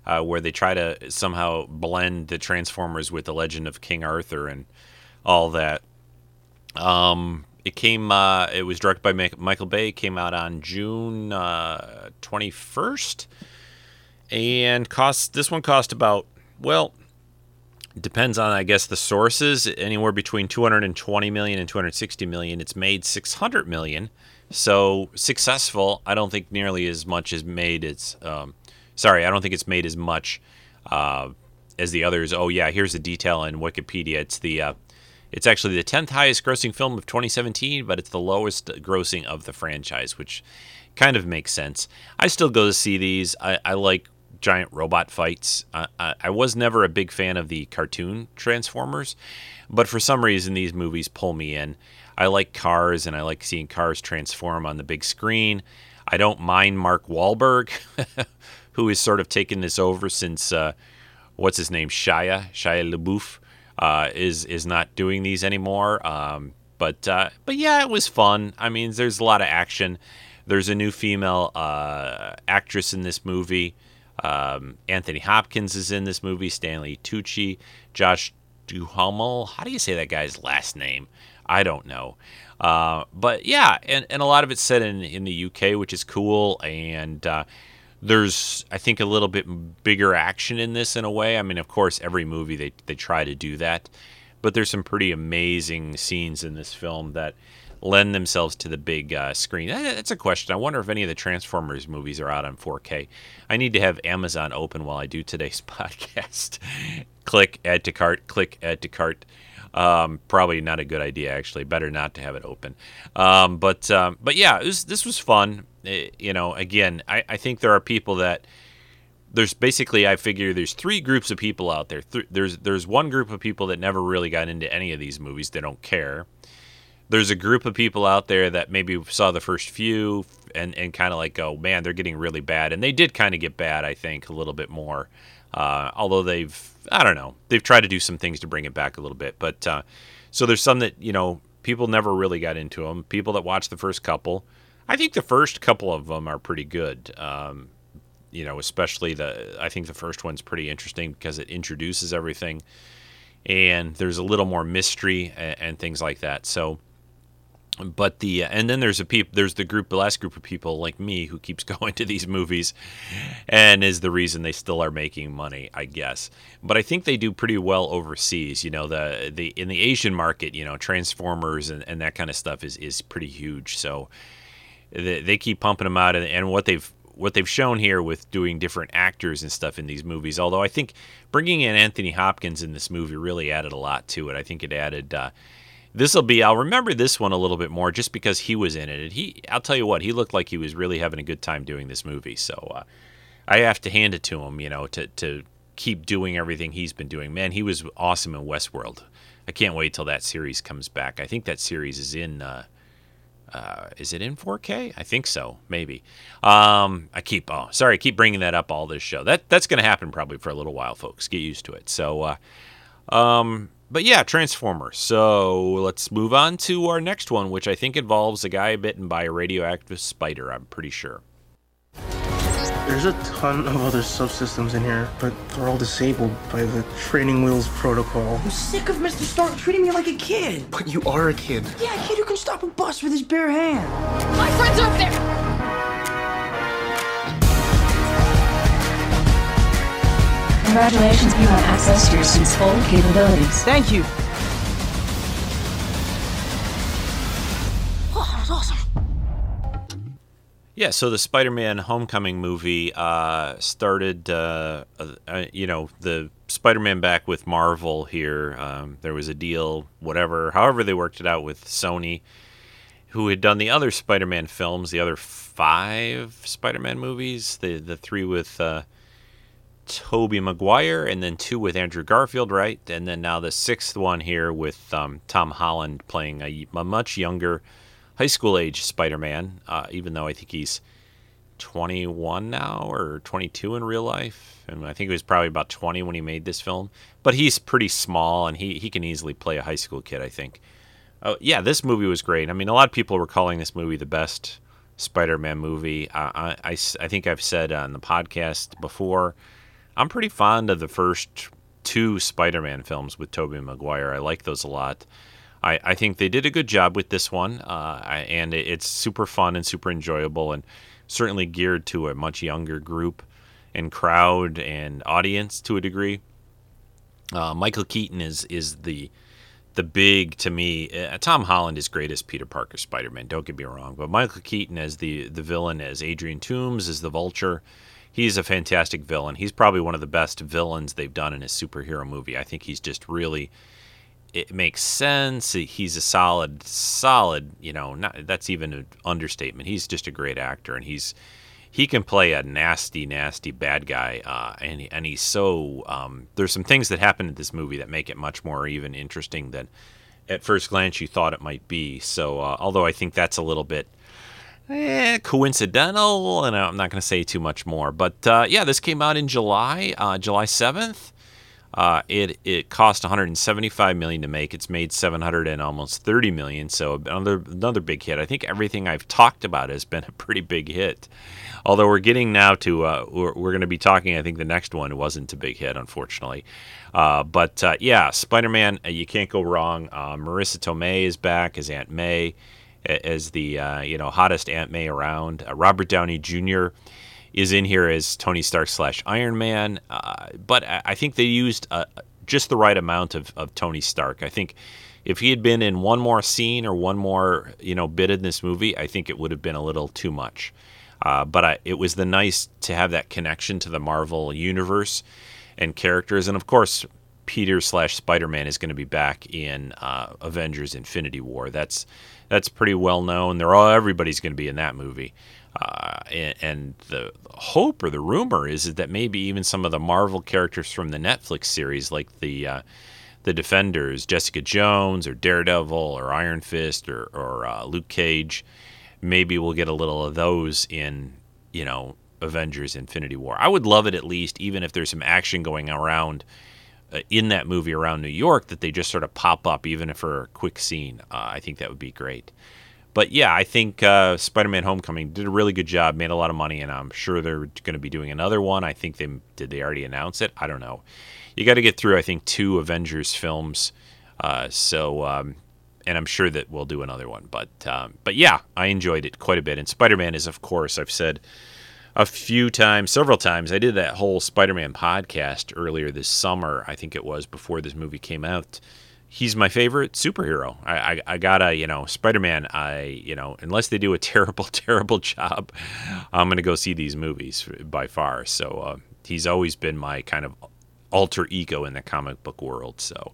uh, where they try to somehow blend the Transformers with the Legend of King Arthur and all that. Um, it came. Uh, it was directed by Michael Bay. Came out on June uh, twenty first, and cost. This one cost about well depends on i guess the sources. Anywhere between 220 million and 260 million it's made 600 million. So successful i don't think nearly as much as made it's um, sorry i don't think it's made as much uh, as the others. Oh yeah here's the detail in wikipedia. It's the uh, it's actually the 10th highest grossing film of 2017 but it's the lowest grossing of the franchise which kind of makes sense. I still go to see these. I, I like giant robot fights. Uh, I was never a big fan of the cartoon Transformers, but for some reason these movies pull me in. I like cars and I like seeing cars transform on the big screen. I don't mind Mark Wahlberg, who has sort of taken this over since uh, what's his name, Shia Shia LaBeouf, uh, is is not doing these anymore. Um, but uh, but yeah, it was fun. I mean, there's a lot of action. There's a new female uh, actress in this movie. Um, Anthony Hopkins is in this movie. Stanley Tucci, Josh Duhamel. How do you say that guy's last name? I don't know. Uh, but yeah, and, and a lot of it's set in, in the UK, which is cool. And uh, there's, I think, a little bit bigger action in this in a way. I mean, of course, every movie they, they try to do that. But there's some pretty amazing scenes in this film that lend themselves to the big uh, screen? That's a question. I wonder if any of the Transformers movies are out on 4K. I need to have Amazon open while I do today's podcast. click add to cart. Click add to cart. Um, probably not a good idea, actually. Better not to have it open. Um, but um, but yeah, was, this was fun. It, you know, again, I, I think there are people that there's basically I figure there's three groups of people out there. Th- there's there's one group of people that never really got into any of these movies. They don't care there's a group of people out there that maybe saw the first few and, and kind of like go, man, they're getting really bad. And they did kind of get bad, I think, a little bit more. Uh, although they've, I don't know, they've tried to do some things to bring it back a little bit. But uh, so there's some that, you know, people never really got into them. People that watched the first couple, I think the first couple of them are pretty good. Um, you know, especially the, I think the first one's pretty interesting because it introduces everything and there's a little more mystery and, and things like that. So, but the and then there's a peop, there's the group the last group of people like me who keeps going to these movies and is the reason they still are making money i guess. But i think they do pretty well overseas you know the the in the asian market you know transformers and, and that kind of stuff is is pretty huge. So they, they keep pumping them out and, and what they've what they've shown here with doing different actors and stuff in these movies although i think bringing in anthony hopkins in this movie really added a lot to it. I think it added uh, this will be I'll remember this one a little bit more just because he was in it. And he I'll tell you what, he looked like he was really having a good time doing this movie. So uh, I have to hand it to him, you know, to to keep doing everything he's been doing. Man, he was awesome in Westworld. I can't wait till that series comes back. I think that series is in uh, Uh, is it in 4K? I think so, maybe. Um, I keep oh sorry, I keep bringing that up all this show. That that's going to happen probably for a little while, folks. Get used to it. So, uh, um, but yeah, Transformers. So let's move on to our next one, which I think involves a guy bitten by a radioactive spider. I'm pretty sure. There's a ton of other subsystems in here, but they're all disabled by the training wheels protocol. I'm sick of Mr. Stark treating me like a kid. But you are a kid. Yeah, a kid who can stop a bus with his bare hand. My friends are up there! Congratulations, you have access to your suit's full capabilities. Thank you. Oh, that was awesome. Yeah, so the Spider-Man Homecoming movie uh, started, uh, uh, you know, the Spider-Man back with Marvel here. Um, there was a deal, whatever, however they worked it out with Sony, who had done the other Spider-Man films, the other five Spider-Man movies, the the three with uh, Tobey Maguire, and then two with Andrew Garfield, right? And then now the sixth one here with um, Tom Holland playing a, a much younger high school age Spider-Man, uh, even though I think he's 21 now or 22 in real life, and I think he was probably about 20 when he made this film. But he's pretty small, and he he can easily play a high school kid, I think. Oh yeah, this movie was great. I mean, a lot of people were calling this movie the best Spider-Man movie. I, I, I, I think I've said on the podcast before, I'm pretty fond of the first two Spider-Man films with Tobey Maguire. I like those a lot. I, I think they did a good job with this one, uh, and it, it's super fun and super enjoyable, and certainly geared to a much younger group and crowd and audience to a degree. Uh, Michael Keaton is is the the big to me. Uh, Tom Holland is great as Peter Parker Spider Man. Don't get me wrong, but Michael Keaton as the the villain, as Adrian Toomes as the Vulture, he's a fantastic villain. He's probably one of the best villains they've done in a superhero movie. I think he's just really it makes sense. He's a solid, solid. You know, not, that's even an understatement. He's just a great actor, and he's he can play a nasty, nasty bad guy, uh, and and he's so. Um, there's some things that happen in this movie that make it much more even interesting than at first glance you thought it might be. So, uh, although I think that's a little bit eh, coincidental, and I'm not going to say too much more. But uh, yeah, this came out in July, uh, July 7th. Uh, it it cost 175 million to make. It's made 700 and almost 30 million. So another another big hit. I think everything I've talked about has been a pretty big hit. Although we're getting now to uh, we're, we're going to be talking. I think the next one wasn't a big hit, unfortunately. Uh, but uh, yeah, Spider-Man. You can't go wrong. Marisa Tomei is back as Aunt May, as the uh, you know hottest Aunt May around. Uh, Robert Downey Jr is in here as Tony Stark slash Iron Man, uh, but I think they used uh, just the right amount of, of Tony Stark. I think if he had been in one more scene or one more you know bit in this movie, I think it would have been a little too much. Uh, but I, it was the nice to have that connection to the Marvel universe and characters, and of course, Peter slash Spider Man is going to be back in uh, Avengers: Infinity War. That's that's pretty well known. They're all everybody's going to be in that movie. Uh, and, and the hope or the rumor is, is that maybe even some of the Marvel characters from the Netflix series, like the uh, the Defenders, Jessica Jones or Daredevil or Iron Fist or, or uh, Luke Cage, maybe we'll get a little of those in you know Avengers: Infinity War. I would love it at least, even if there's some action going around in that movie around New York, that they just sort of pop up, even if for a quick scene. Uh, I think that would be great. But yeah, I think uh, Spider-Man: Homecoming did a really good job, made a lot of money, and I'm sure they're going to be doing another one. I think they did. They already announce it. I don't know. You got to get through, I think, two Avengers films. Uh, so, um, and I'm sure that we'll do another one. But, um, but yeah, I enjoyed it quite a bit. And Spider-Man is, of course, I've said a few times, several times. I did that whole Spider-Man podcast earlier this summer. I think it was before this movie came out he's my favorite superhero. I, I, I, gotta, you know, Spider Man, I, you know, unless they do a terrible, terrible job, I'm gonna go see these movies by far. So uh, he's always been my kind of alter ego in the comic book world. So,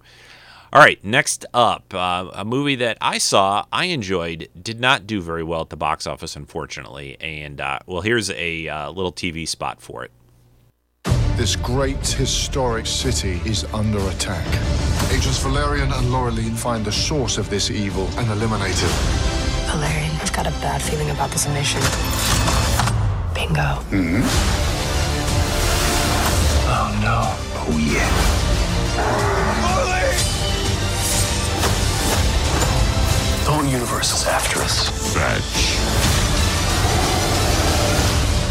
all right, next up, uh, a movie that I saw, I enjoyed, did not do very well at the box office, unfortunately. And, uh, well, here's a uh, little TV spot for it. This great historic city is under attack. Agents Valerian and Laureline find the source of this evil and eliminate it. Valerian, I've got a bad feeling about this mission. Bingo. Mm-hmm. Oh no. Oh yeah. Whole universe is after us. Fetch.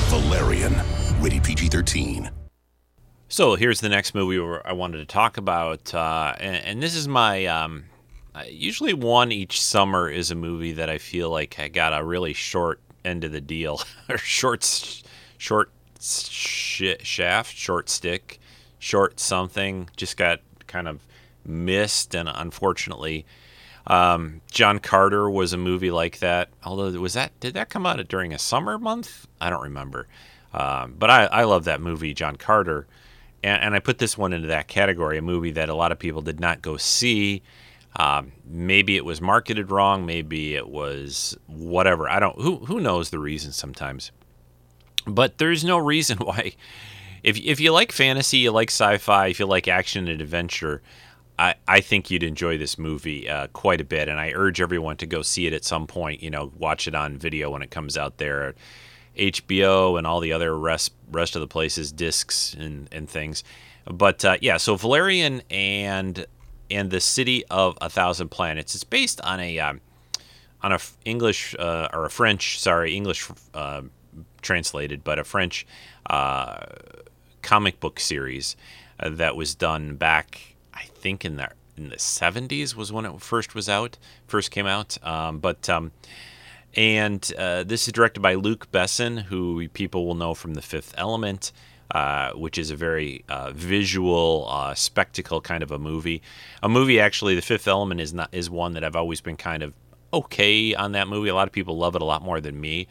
Valerian. Rated PG-13. So here's the next movie where I wanted to talk about, uh, and, and this is my. Um, usually, one each summer is a movie that I feel like I got a really short end of the deal, or short, short sh- shaft, short stick, short something. Just got kind of missed, and unfortunately, um, John Carter was a movie like that. Although was that did that come out during a summer month? I don't remember. Um, but I, I love that movie, John Carter, and, and I put this one into that category, a movie that a lot of people did not go see. Um, maybe it was marketed wrong. Maybe it was whatever. I don't. Who who knows the reason sometimes. But there's no reason why. If if you like fantasy, you like sci-fi, if you like action and adventure, I, I think you'd enjoy this movie uh, quite a bit, and I urge everyone to go see it at some point. You know, watch it on video when it comes out there, HBO and all the other rest rest of the places, discs and and things. But uh, yeah, so Valerian and and the City of a Thousand Planets. It's based on a um, on a English uh, or a French, sorry, English uh, translated, but a French uh, comic book series uh, that was done back, I think in the in the 70s was when it first was out, first came out. Um, but um, and uh, this is directed by Luc Besson, who people will know from The Fifth Element. Uh, which is a very uh, visual uh, spectacle kind of a movie. A movie, actually, The Fifth Element is not is one that I've always been kind of okay on that movie. A lot of people love it a lot more than me.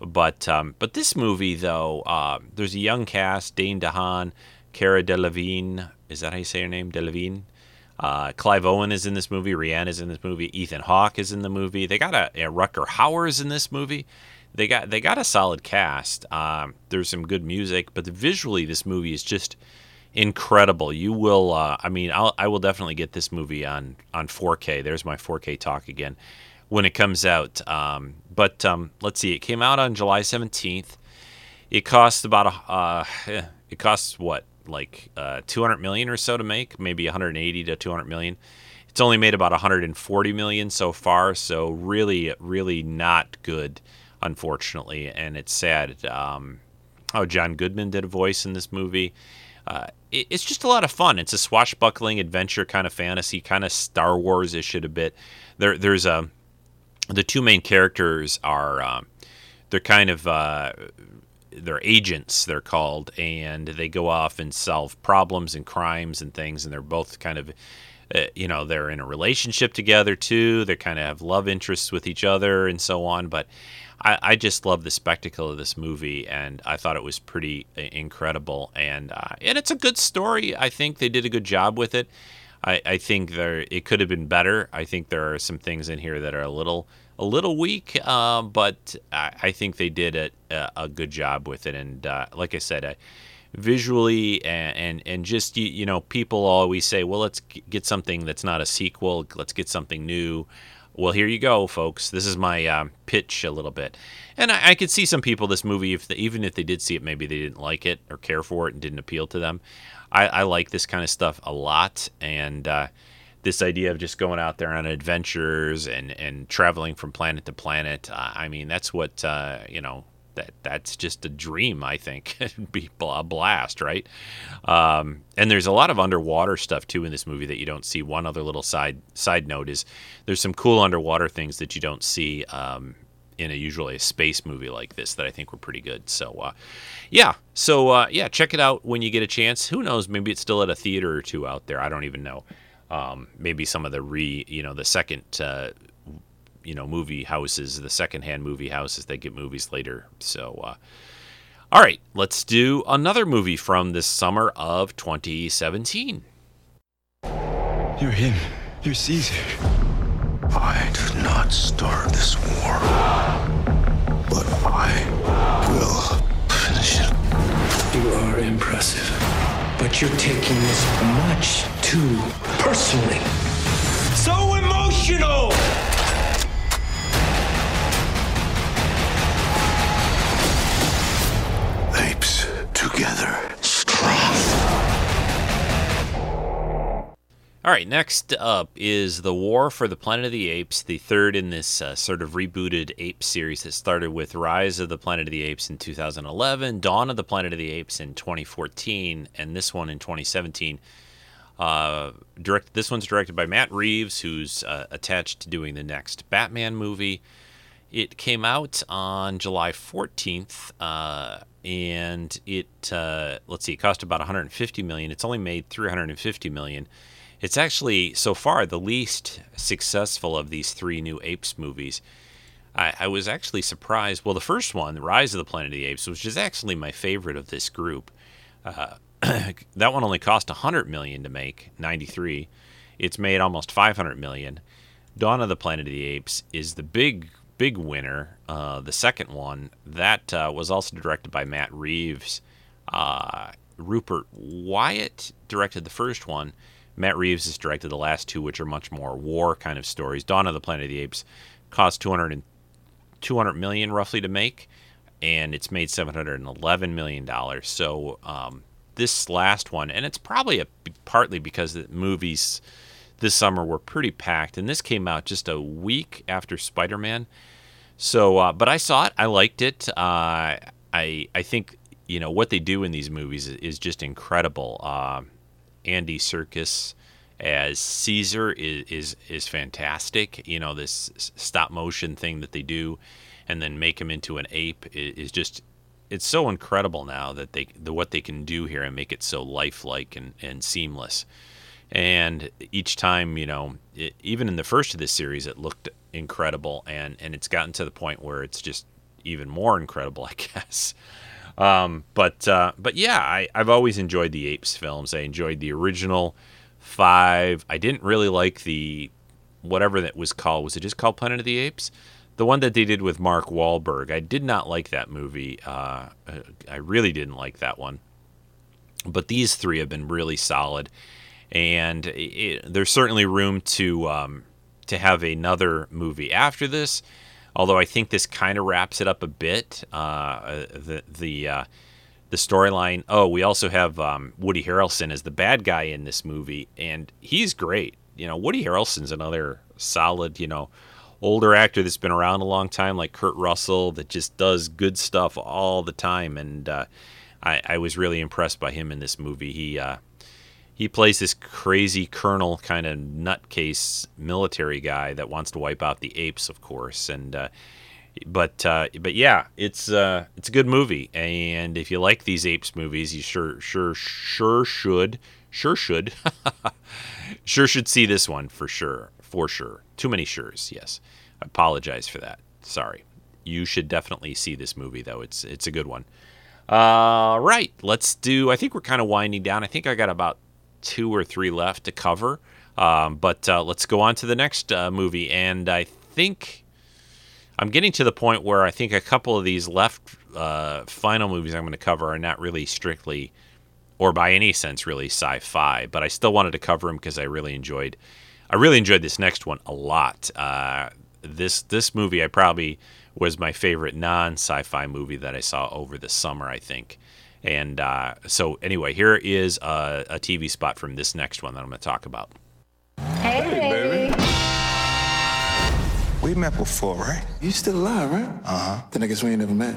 But um, but this movie though, uh, there's a young cast: Dane DeHaan, Cara Delevingne. Is that how you say her name? Delevingne. Uh, Clive Owen is in this movie. Rihanna is in this movie. Ethan Hawke is in the movie. They got a, a Rucker is in this movie. They got they got a solid cast. Um, there's some good music, but visually this movie is just incredible. You will, uh, I mean, I'll, I will definitely get this movie on on 4K. There's my 4K talk again when it comes out. Um, but um, let's see, it came out on July 17th. It cost about a, uh, it costs what like uh, 200 million or so to make, maybe 180 to 200 million. It's only made about 140 million so far, so really, really not good, unfortunately, and it's sad. Um, oh, John Goodman did a voice in this movie. Uh, it, it's just a lot of fun. It's a swashbuckling adventure kind of fantasy, kind of Star Wars ish a bit. There, there's a the two main characters are um, they're kind of uh, they're agents they're called and they go off and solve problems and crimes and things and they're both kind of uh, you know they're in a relationship together too. They kind of have love interests with each other and so on but I, I just love the spectacle of this movie and I thought it was pretty uh, incredible and uh, and it's a good story. I think they did a good job with it. I, I think there it could have been better. I think there are some things in here that are a little a little weak, uh, but I, I, think they did a, a, good job with it. And uh, like I said, visually and, and, and just you, you, know, people always say, "Well, let's get something that's not a sequel. Let's get something new." Well, here you go, folks. This is my um, pitch a little bit, and I, I, could see some people this movie, if they, even if they did see it, maybe they didn't like it or care for it and didn't appeal to them. I, I like this kind of stuff a lot, and uh, this idea of just going out there on adventures and and traveling from planet to planet. Uh, I mean, that's what uh, you know. That that's just a dream. I think be a blast, right? Um, and there's a lot of underwater stuff too in this movie that you don't see. One other little side side note is there's some cool underwater things that you don't see um, in a usually a space movie like this that I think were pretty good. So, uh, yeah, so uh, yeah, check it out when you get a chance. Who knows? Maybe it's still at a theater or two out there. I don't even know um, maybe some of the re you know the second uh, you know movie houses the secondhand movie houses they get movies later. So uh, all right let's do another movie from this summer of 2017 you're him. You're caesar. I did not start this war but i will finish it. You are impressive but you're taking this much too personally. So emotional! Apes together. All right, next up is The War for the Planet of the Apes, the third in this uh, sort of rebooted ape series that started with Rise of the Planet of the Apes in 2011, Dawn of the Planet of the Apes in 2014, and this one in 2017. Uh, direct. This one's directed by Matt Reeves, who's uh, attached to doing the next Batman movie. It came out on July 14th, uh, and it uh, let's see, it cost about 150 million. It's only made 350 million. It's actually so far the least successful of these three new Apes movies. I, I was actually surprised. Well, the first one, Rise of the Planet of the Apes, which is actually my favorite of this group. Uh, that one only cost 100 million to make 93 it's made almost 500 million dawn of the planet of the apes is the big big winner uh, the second one that uh, was also directed by matt reeves uh, rupert wyatt directed the first one matt reeves has directed the last two which are much more war kind of stories dawn of the planet of the apes cost 200, and, 200 million roughly to make and it's made 711 million dollars so um, this last one, and it's probably a, partly because the movies this summer were pretty packed, and this came out just a week after Spider Man. So, uh, but I saw it, I liked it. Uh, I I think you know what they do in these movies is, just incredible. Uh, Andy Serkis as Caesar is, is is fantastic. You know this stop motion thing that they do, and then make him into an ape is, is just it's so incredible now that they the what they can do here and make it so lifelike and, and seamless. And each time, you know, it, even in the first of this series, it looked incredible, and and it's gotten to the point where it's just even more incredible, I guess. Um, but uh, but yeah, I, I've always enjoyed the Apes films. I enjoyed the original five. I didn't really like the whatever that was called. Was it just called Planet of the Apes? the one that they did with Mark Wahlberg. I did not like that movie. Uh, I really didn't like that one. But these three have been really solid, and it, there's certainly room to um, to have another movie after this. Although I think this kind of wraps it up a bit. Uh, the the uh, the storyline. Oh, we also have um, Woody Harrelson as the bad guy in this movie, and he's great. You know, Woody Harrelson's another solid. You know older actor that's been around a long time, like Kurt Russell, that just does good stuff all the time. And uh, I, I, was really impressed by him in this movie. He uh, he plays this crazy colonel kind of nutcase military guy that wants to wipe out the apes, of course. And uh, but uh, but yeah, it's uh, it's a good movie. And if you like these apes movies, you sure sure sure should sure should sure should see this one for sure for sure. Too many sures, yes. I apologize for that. Sorry. You should definitely see this movie though. It's it's a good one. Uh, right. Let's do. I think we're kind of winding down. I think I got about two or three left to cover. Um, but uh, let's go on to the next uh, movie. And I think I'm getting to the point where I think a couple of these left uh, final movies I'm going to cover are not really strictly, or by any sense, really sci-fi. But I still wanted to cover them because I really enjoyed I really enjoyed this next one a lot. Uh, this this movie I probably was my favorite non sci-fi movie that I saw over the summer. I think. And uh, so anyway, here is a, a, TV spot from this next one that I'm going to talk about. Hey, hey baby. We met before, right? You still alive, right? Uh huh. Then I guess we ain't never met.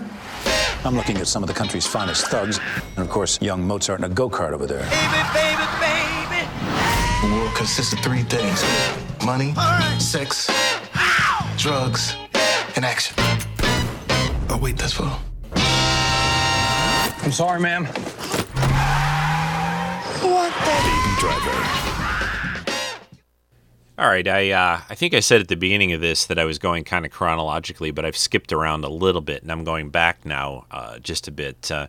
I'm looking at some of the country's finest thugs, and of course, young Mozart in a go kart over there. Baby, baby, baby. The world consists of three things money, right. sex, Ow! drugs, and action. Oh, wait, that's full. I'm sorry, ma'am. What the? Baby Driver. All right, I uh, I think I said at the beginning of this that I was going kind of chronologically, but I've skipped around a little bit, and I'm going back now uh, just a bit. Uh,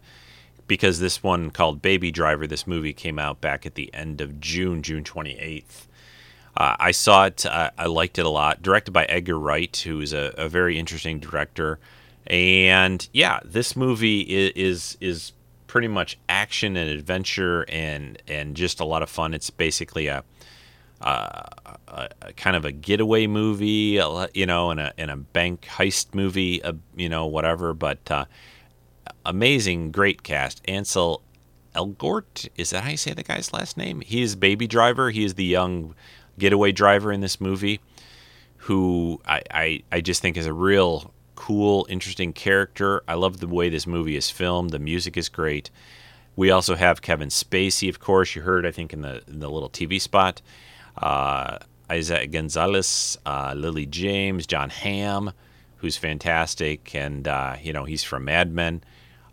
because this one called Baby Driver, this movie came out back at the end of June, June 28th. Uh, I saw it. Uh, I liked it a lot. Directed by Edgar Wright, who is a, a very interesting director. And yeah, this movie is, is, is pretty much action and adventure and and just a lot of fun. It's basically a, a, a kind of a getaway movie, you know, and a and a bank heist movie, uh, you know, whatever. But uh, amazing, great cast. Ansel Elgort. Is that how you say the guy's last name? He is Baby Driver. He is the young getaway driver in this movie, who I, I, I just think is a real cool, interesting character. I love the way this movie is filmed. The music is great. We also have Kevin Spacey, of course. You heard, I think, in the in the little TV spot. Uh, Eiza Gonzalez, uh, Lily James, Jon Hamm, who's fantastic, and uh, you know he's from Mad Men.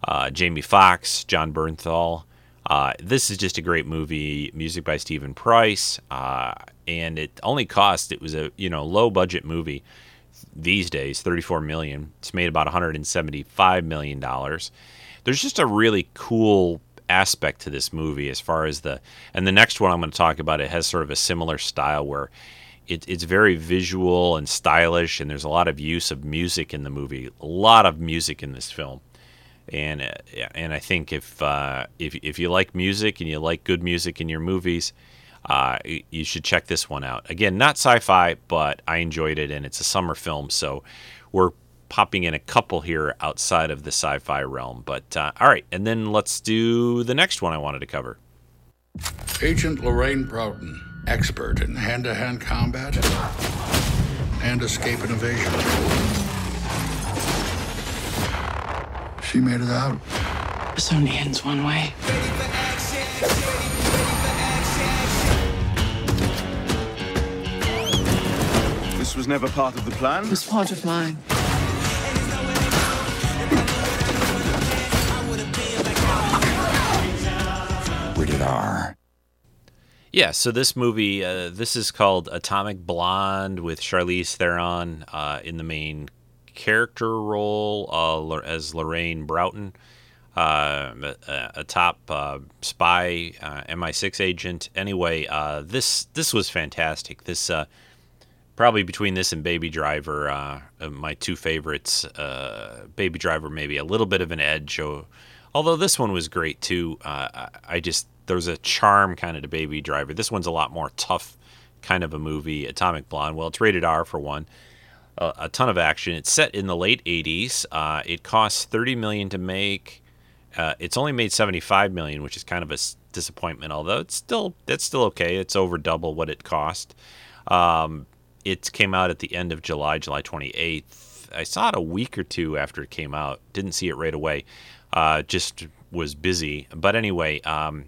Uh, Jamie Foxx, Jon Bernthal. Uh, this is just a great movie. Music by Steven Price, uh, and it only cost. It was a you know low budget movie these days, 34 million. It's made about 175 million dollars. There's just a really cool aspect to this movie as far as the and the next one I'm going to talk about it has sort of a similar style where it, it's very visual and stylish and there's a lot of use of music in the movie a lot of music in this film and uh, and I think if uh, if if you like music and you like good music in your movies uh, you should check this one out again not sci-fi but I enjoyed it and it's a summer film so we're popping in a couple here outside of the sci-fi realm. But uh, all right, and then let's do the next one I wanted to cover. Agent Lorraine Broughton, expert in hand-to-hand combat and escape and evasion. She made it out. This only ends one way. This was never part of the plan? It was part of mine. Rated R. Yeah, so this movie, uh, this is called Atomic Blonde with Charlize Theron uh, in the main character role uh, as Lorraine Broughton, uh, a, a, top uh, spy, uh, MI6 agent. Anyway, this this was fantastic. This probably between this and Baby Driver, my two favorites. Baby Driver maybe a little bit of an edge, although this one was great too. I just there's a charm kind of to Baby Driver. This one's a lot more tough kind of a movie. Atomic Blonde. Well, it's rated R for one. Uh, a ton of action. It's set in the late 80s. Uh, it costs 30 million to make. Uh, it's only made 75 million, which is kind of a disappointment. Although it's still that's still okay. It's over double what it cost. Um, it came out at the end of July, July 28th. I saw it a week or two after it came out. Didn't see it right away. Uh, just was busy. But anyway, um,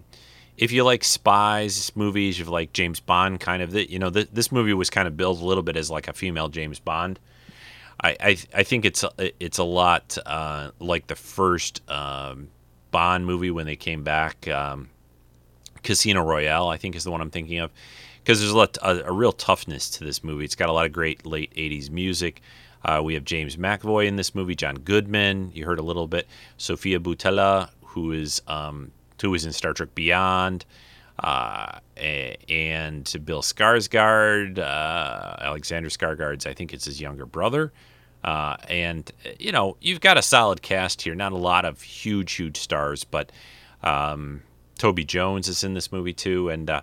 if you like spies movies, you like James Bond kind of, the, you know, th- this movie was kind of built a little bit as like a female James Bond. I I, I think it's it's a lot uh, like the first um, Bond movie when they came back. Um, Casino Royale, I think, is the one I'm thinking of, because there's a, lot, a, a, real toughness to this movie. It's got a lot of great late '80s music. Uh, we have James McAvoy in this movie, John Goodman. You heard a little bit. Sofia Boutella, who is um, who was in Star Trek Beyond, uh, and Bill Skarsgård, uh, Alexander Skarsgård's, I think it's his younger brother. Uh, and, you know, you've got a solid cast here. Not a lot of huge, huge stars, but um, Toby Jones is in this movie too. And uh,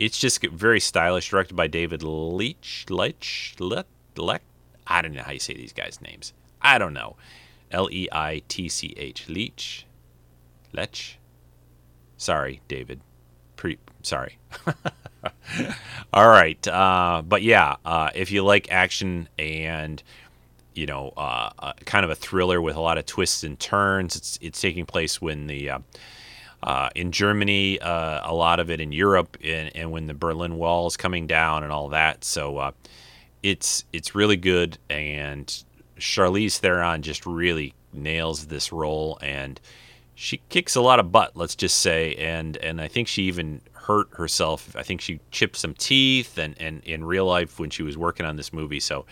it's just very stylish, directed by David Leitch. Leitch? Lech? Lech? I don't know how you say these guys' names. I don't know. L E I T C H. Leitch? Lech? Sorry, David. Pre- sorry. All right. Uh, but yeah, uh, if you like action and you know, uh, uh, kind of a thriller with a lot of twists and turns, it's it's taking place when the uh, uh, in Germany, a lot of it in Europe, and, and when the Berlin Wall is coming down and all that. So it's it's really good, and Charlize Theron just really nails this role and she kicks a lot of butt, let's just say, and and I think she even hurt herself. I think she chipped some teeth, and and in real life when she was working on this movie. So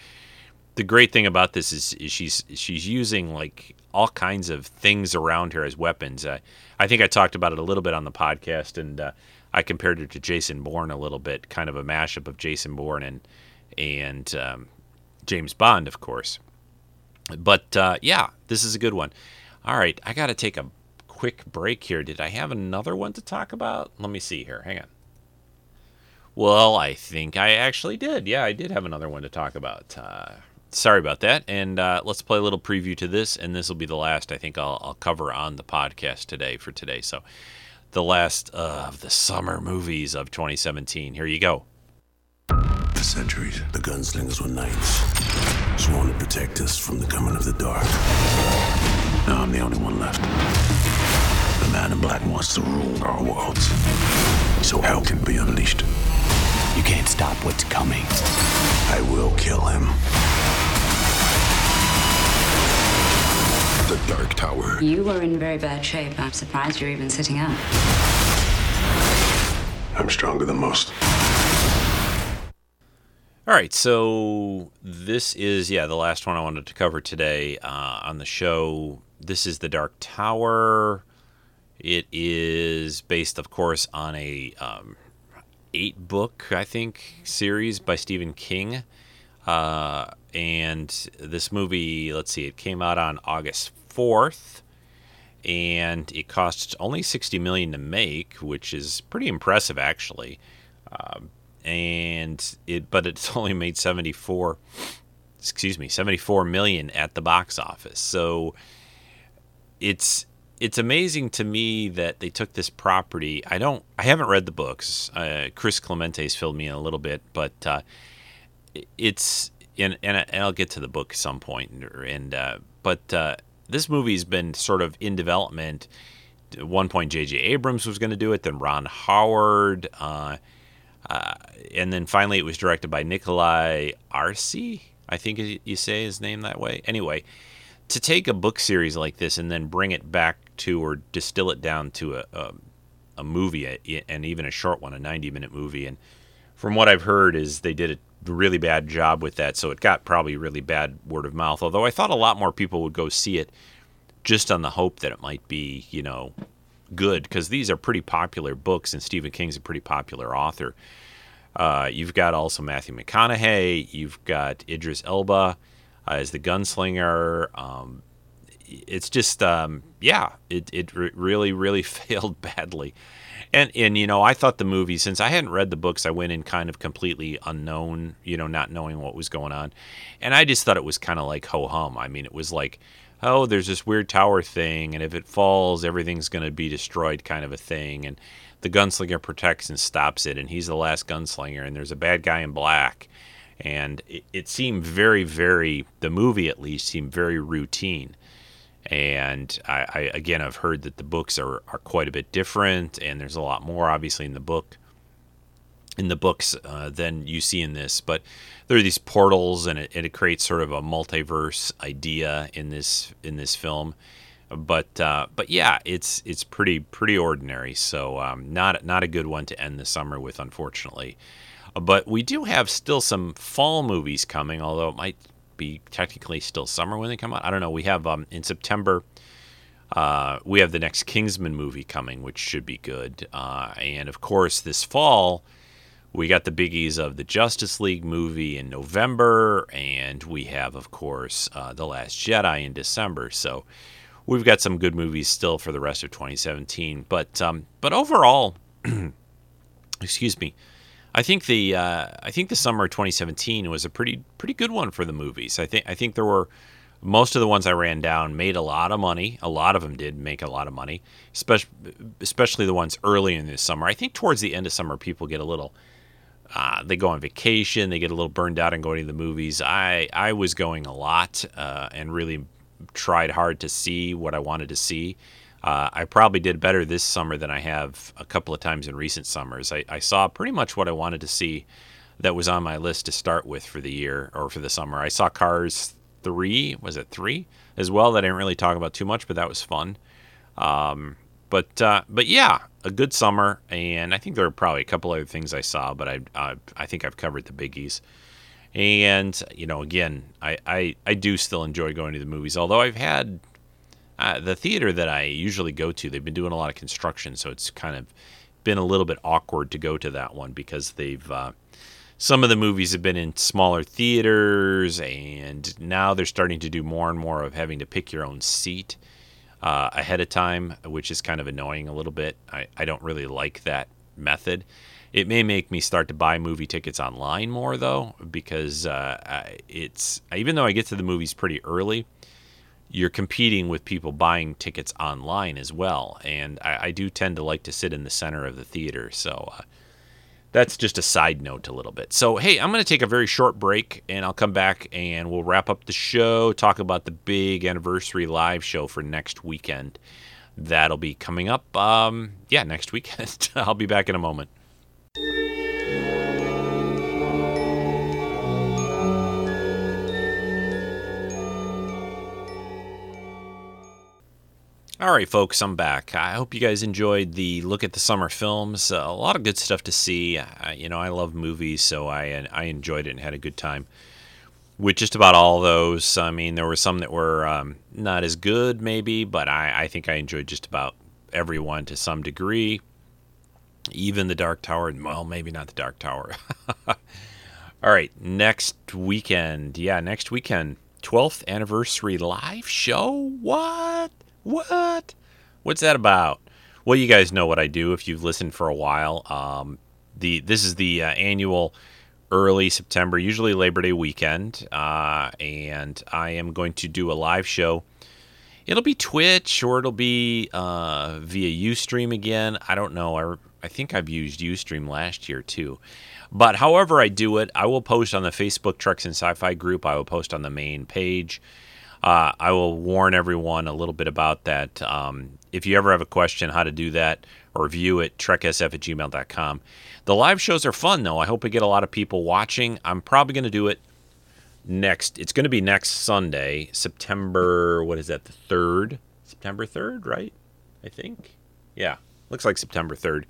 the great thing about this is, is she's she's using like all kinds of things around her as weapons. Uh, I think I talked about it a little bit on the podcast, and uh, I compared it to Jason Bourne a little bit, kind of a mashup of Jason Bourne and and um, James Bond, of course. But uh, yeah, this is a good one. All right, I got to take a quick break here. Did I have another one to talk about? Let me see here. Hang on. Well, I think I actually did. Yeah, I did have another one to talk about. Sorry about that. And uh, let's play a little preview to this, and this will be the last I think I'll, I'll, cover on the podcast today for today. So the last uh, of the summer movies of 2017. Here you go. For centuries, the gunslingers were knights, sworn to protect us from the coming of the dark. Now I'm the only one left. The man in black wants to rule our worlds, so hell can be unleashed. You can't stop what's coming. I will kill him. The Dark Tower. You were in very bad shape. I'm surprised you're even sitting up. I'm stronger than most. All right, so this is yeah the last one I wanted to cover today uh, on the show. This is the Dark Tower. It is based, of course, on a um, eight book I think series by Stephen King, uh, and this movie. Let's see, it came out on August fourth, and it cost only sixty million to make, which is pretty impressive actually. Um, and it but it's only made 74 excuse me 74 million at the box office so it's it's amazing to me that they took this property i don't i haven't read the books uh, chris clemente's filled me in a little bit but uh, it's and, and i'll get to the book some point. point and uh, but uh, this movie's been sort of in development at one point jj abrams was going to do it then ron howard uh, uh, and then finally, it was directed by Nikolai Arce. I think you say his name that way. Anyway, to take a book series like this and then bring it back to or distill it down to a, a, a movie and even a short one, a 90 minute movie. And from what I've heard, is they did a really bad job with that. So it got probably really bad word of mouth. Although I thought a lot more people would go see it just on the hope that it might be, you know, good because these are pretty popular books, and Stephen King's a pretty popular author. Uh, you've got also Matthew McConaughey. You've got Idris Elba uh, as the gunslinger. Um, it's just, um, yeah, it, it re- really, really failed badly. And, and, you know, I thought the movie, since I hadn't read the books, I went in kind of completely unknown, you know, not knowing what was going on. And I just thought it was kind of like ho hum. I mean, it was like, oh, there's this weird tower thing, and if it falls, everything's going to be destroyed kind of a thing. And the gunslinger protects and stops it, and he's the last gunslinger, and there's a bad guy in black. And it, it seemed very, very, the movie at least seemed very routine. And I, I again, I've heard that the books are, are quite a bit different, and there's a lot more, obviously, in the book in the books uh, than you see in this. But there are these portals, and it, and it, creates sort of a multiverse idea in this in this film. But uh, but yeah, it's it's pretty pretty ordinary. So um, not not a good one to end the summer with, unfortunately. But we do have still some fall movies coming, although it might be technically still summer when they come out. I don't know. We have um, in September. Uh, we have the next Kingsman movie coming, which should be good. Uh, and of course, this fall, we got the biggies of the Justice League movie in November, and we have, of course, uh, The Last Jedi in December. So we've got some good movies still for the rest of 2017. But um, but overall, excuse me, I think the uh, I think the summer of 2017 was a pretty pretty good one for the movies. I think I think there were most of the ones I ran down made a lot of money. A lot of them did make a lot of money, especially especially the ones early in the summer. I think towards the end of summer, people get a little uh, they go on vacation, they get a little burned out and going to the movies. I I was going a lot uh, and really tried hard to see what I wanted to see. Uh, I probably did better this summer than I have a couple of times in recent summers. I, I, saw pretty much what I wanted to see that was on my list to start with for the year or for the summer. I saw Cars 3, was it 3 as well? That I didn't really talk about too much, but that was fun. Um, but uh, but yeah, a good summer, and I think there are probably a couple other things I saw, but I I, I think I've covered the biggies. And you know, again, I, I I do still enjoy going to the movies, although I've had uh, the theater that I usually go to. They've been doing a lot of construction, so it's kind of been a little bit awkward to go to that one because they've uh, some of the movies have been in smaller theaters, and now they're starting to do more and more of having to pick your own seat uh, ahead of time, which is kind of annoying a little bit. I, I don't really like that method. It may make me start to buy movie tickets online more though, because uh, it's even though I get to the movies pretty early, you're competing with people buying tickets online as well. And I, I do tend to like to sit in the center of the theater. So uh, that's just a side note a little bit. So, hey, I'm going to take a very short break and I'll come back and we'll wrap up the show, talk about the big anniversary live show for next weekend. That'll be coming up, um, yeah, next weekend. I'll be back in a moment. All right, folks, I'm back. I hope you guys enjoyed the look at the summer films. Uh, a lot of good stuff to see. Uh, you know, I love movies, so I I enjoyed it and had a good time with just about all those. I mean, there were some that were um, not as good, maybe, but I, I think I enjoyed just about everyone to some degree. Even the Dark Tower. Well, maybe not the Dark Tower. all right, next weekend. Yeah, next weekend. 12th anniversary live show? What? What? What's that about? Well, you guys know what I do if you've listened for a while. Um, the this is the uh, annual early September, usually Labor Day weekend, uh, and I am going to do a live show. It'll be Twitch or it'll be uh, via UStream again. I don't know. I, I think I've used UStream last year too. But however I do it, I will post on the Facebook Treks and Sci-Fi group. I will post on the main page. Uh, I will warn everyone a little bit about that. Um, if you ever have a question how to do that or view it, treksf at gmail.com. The live shows are fun, though. I hope we get a lot of people watching. I'm probably going to do it next. It's going to be next Sunday, September, what is that, the 3rd? September 3rd, right? I think. Yeah, looks like September 3rd.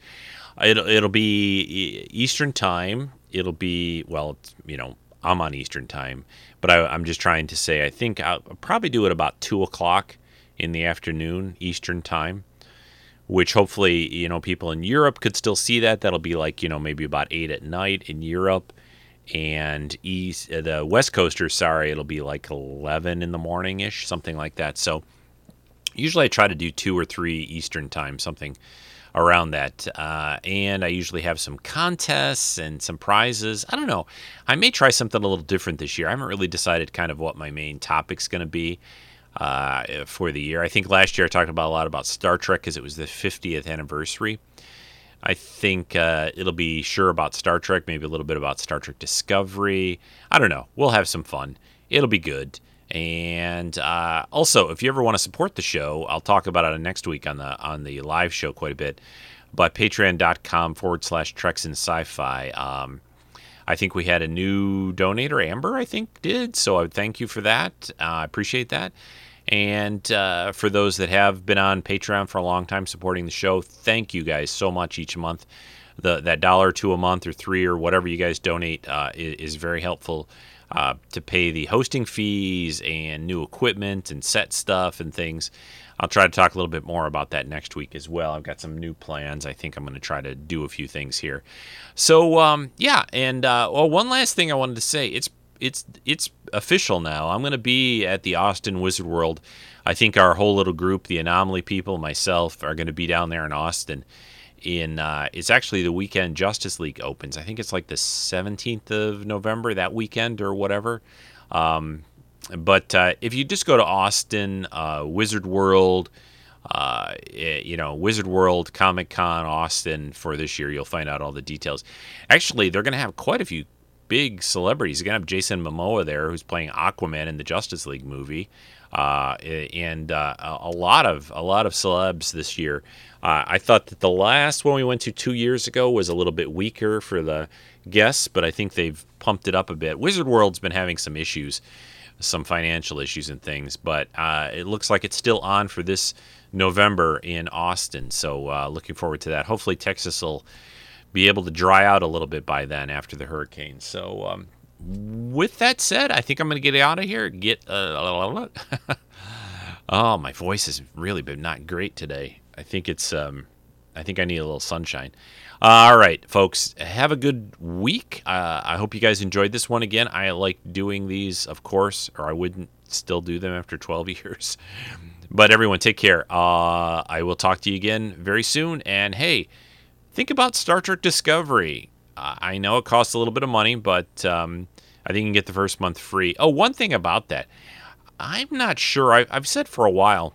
It'll, it'll be Eastern Time. It'll be, well, you know, I'm on Eastern Time. But I, am just trying to say, I think I'll probably do it about 2 o'clock in the afternoon, Eastern Time, which hopefully, you know, people in Europe could still see that. That'll be like, you know, maybe about 8 at night in Europe. And east, uh, the West Coasters, sorry, it'll be like 11 in the morning ish, something like that. So usually I try to do 2 or 3 Eastern Time, something around that. Uh, and I usually have some contests and some prizes. I don't know. I may try something a little different this year. I haven't really decided kind of what my main topic's going to be uh, for the year. I think last year I talked about a lot about Star Trek because it was the 50th anniversary. I think uh, it'll be sure about Star Trek, maybe a little bit about Star Trek Discovery. I don't know. We'll have some fun. It'll be good. And uh, also, if you ever want to support the show, I'll talk about it next week on the on the live show quite a bit. But patreon.com forward slash Treks and Sci-Fi. Um, I think we had a new donator, Amber. I think did so. I thank you for that. Uh, I appreciate that. And uh, for those that have been on Patreon for a long time supporting the show, thank you guys so much each month. The that dollar to a month or three or whatever you guys donate uh, is, is very helpful uh, to pay the hosting fees and new equipment and set stuff and things. I'll try to talk a little bit more about that next week as well. I've got some new plans. I think I'm going to try to do a few things here. So um, yeah, and uh, well, one last thing I wanted to say. It's it's it's official now. I'm going to be at the Austin Wizard World. I think our whole little group, the Anomaly people, myself, are going to be down there in Austin in uh, it's actually the weekend Justice League opens. I think it's like the 17th of November that weekend or whatever. Um, but uh, if you just go to Austin, uh, Wizard World, uh, eh, you know, Wizard World, Comic Con, Austin for this year, you'll find out all the details. Actually, they're going to have quite a few big celebrities. You're going to have Jason Momoa there, who's playing Aquaman in the Justice League movie. Uh, and uh, a lot of a lot of celebs this year. Uh, I thought that the last one we went to two years ago was a little bit weaker for the guests, but I think they've pumped it up a bit. Wizard World's been having some issues, some financial issues and things, but uh, it looks like it's still on for this November in Austin. So uh, looking forward to that. Hopefully Texas will be able to dry out a little bit by then after the hurricane. So um, with that said, I think I'm going to get out of here. Get uh, oh, my voice has really been not great today. I think it's um, I think I need a little sunshine. All right, folks, have a good week. Uh, I hope you guys enjoyed this one again. I like doing these, of course, or I wouldn't still do them after 12 years. But everyone, take care. Uh, I will talk to you again very soon. And hey, think about Star Trek Discovery. I know it costs a little bit of money, but um, I think you can get the first month free. Oh, one thing about that. I'm not sure. I, I've said for a while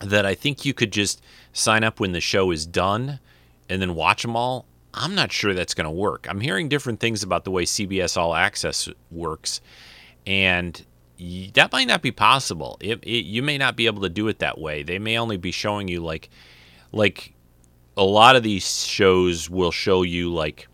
that I think you could just sign up when the show is done and then watch them all. I'm not sure that's going to work. I'm hearing different things about the way CBS All Access works, and that might not be possible. It, it, you may not be able to do it that way. They may only be showing you like, like a lot of these shows will show you like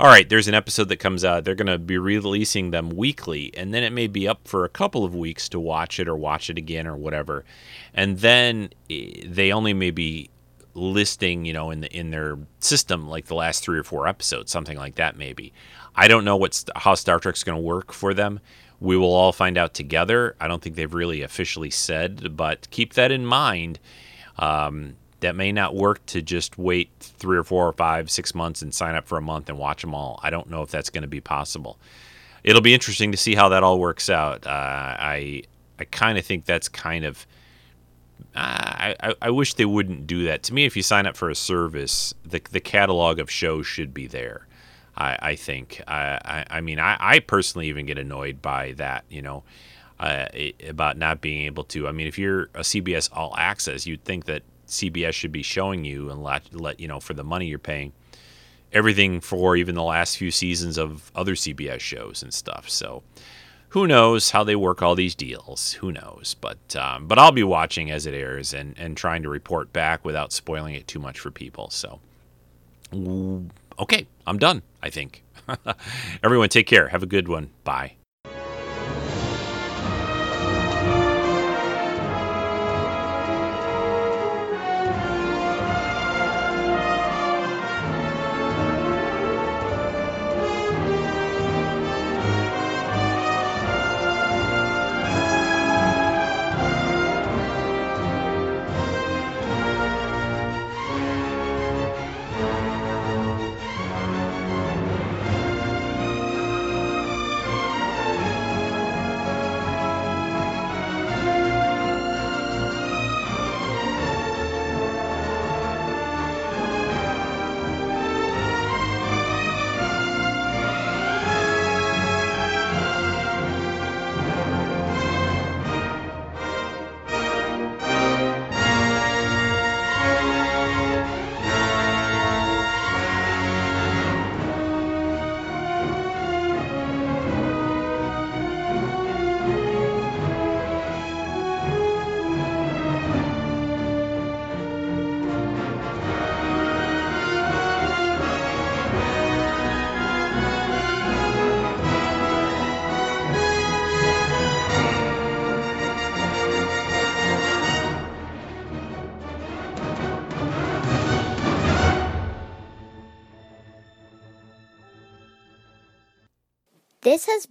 all right, there's an episode that comes out. They're going to be releasing them weekly, and then it may be up for a couple of weeks to watch it or watch it again or whatever. And then eh, they only may be listing, you know, in the in their system like the last three or four episodes, something like that. Maybe I don't know what's how Star Trek's going to work for them. We will all find out together. I don't think they've really officially said, but keep that in mind. Um, that may not work to just wait three or four or five, six months and sign up for a month and watch them all. I don't know if that's going to be possible. It'll be interesting to see how that all works out. Uh, I I kind of think that's kind of. I, I wish they wouldn't do that. To me, if you sign up for a service, the, the catalog of shows should be there. I, I think. I, I, I mean, I, I personally even get annoyed by that, you know, uh, about not being able to. I mean, if you're a CBS All Access, you'd think that CBS should be showing you and let, let you know for the money you're paying everything for even the last few seasons of other CBS shows and stuff. So who knows how they work all these deals? Who knows? But um, but I'll be watching as it airs and and trying to report back without spoiling it too much for people. So okay, I'm done. I think. Everyone, take care. Have a good one. Bye.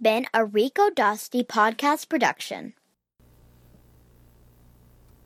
Been a Rico Dosty podcast production.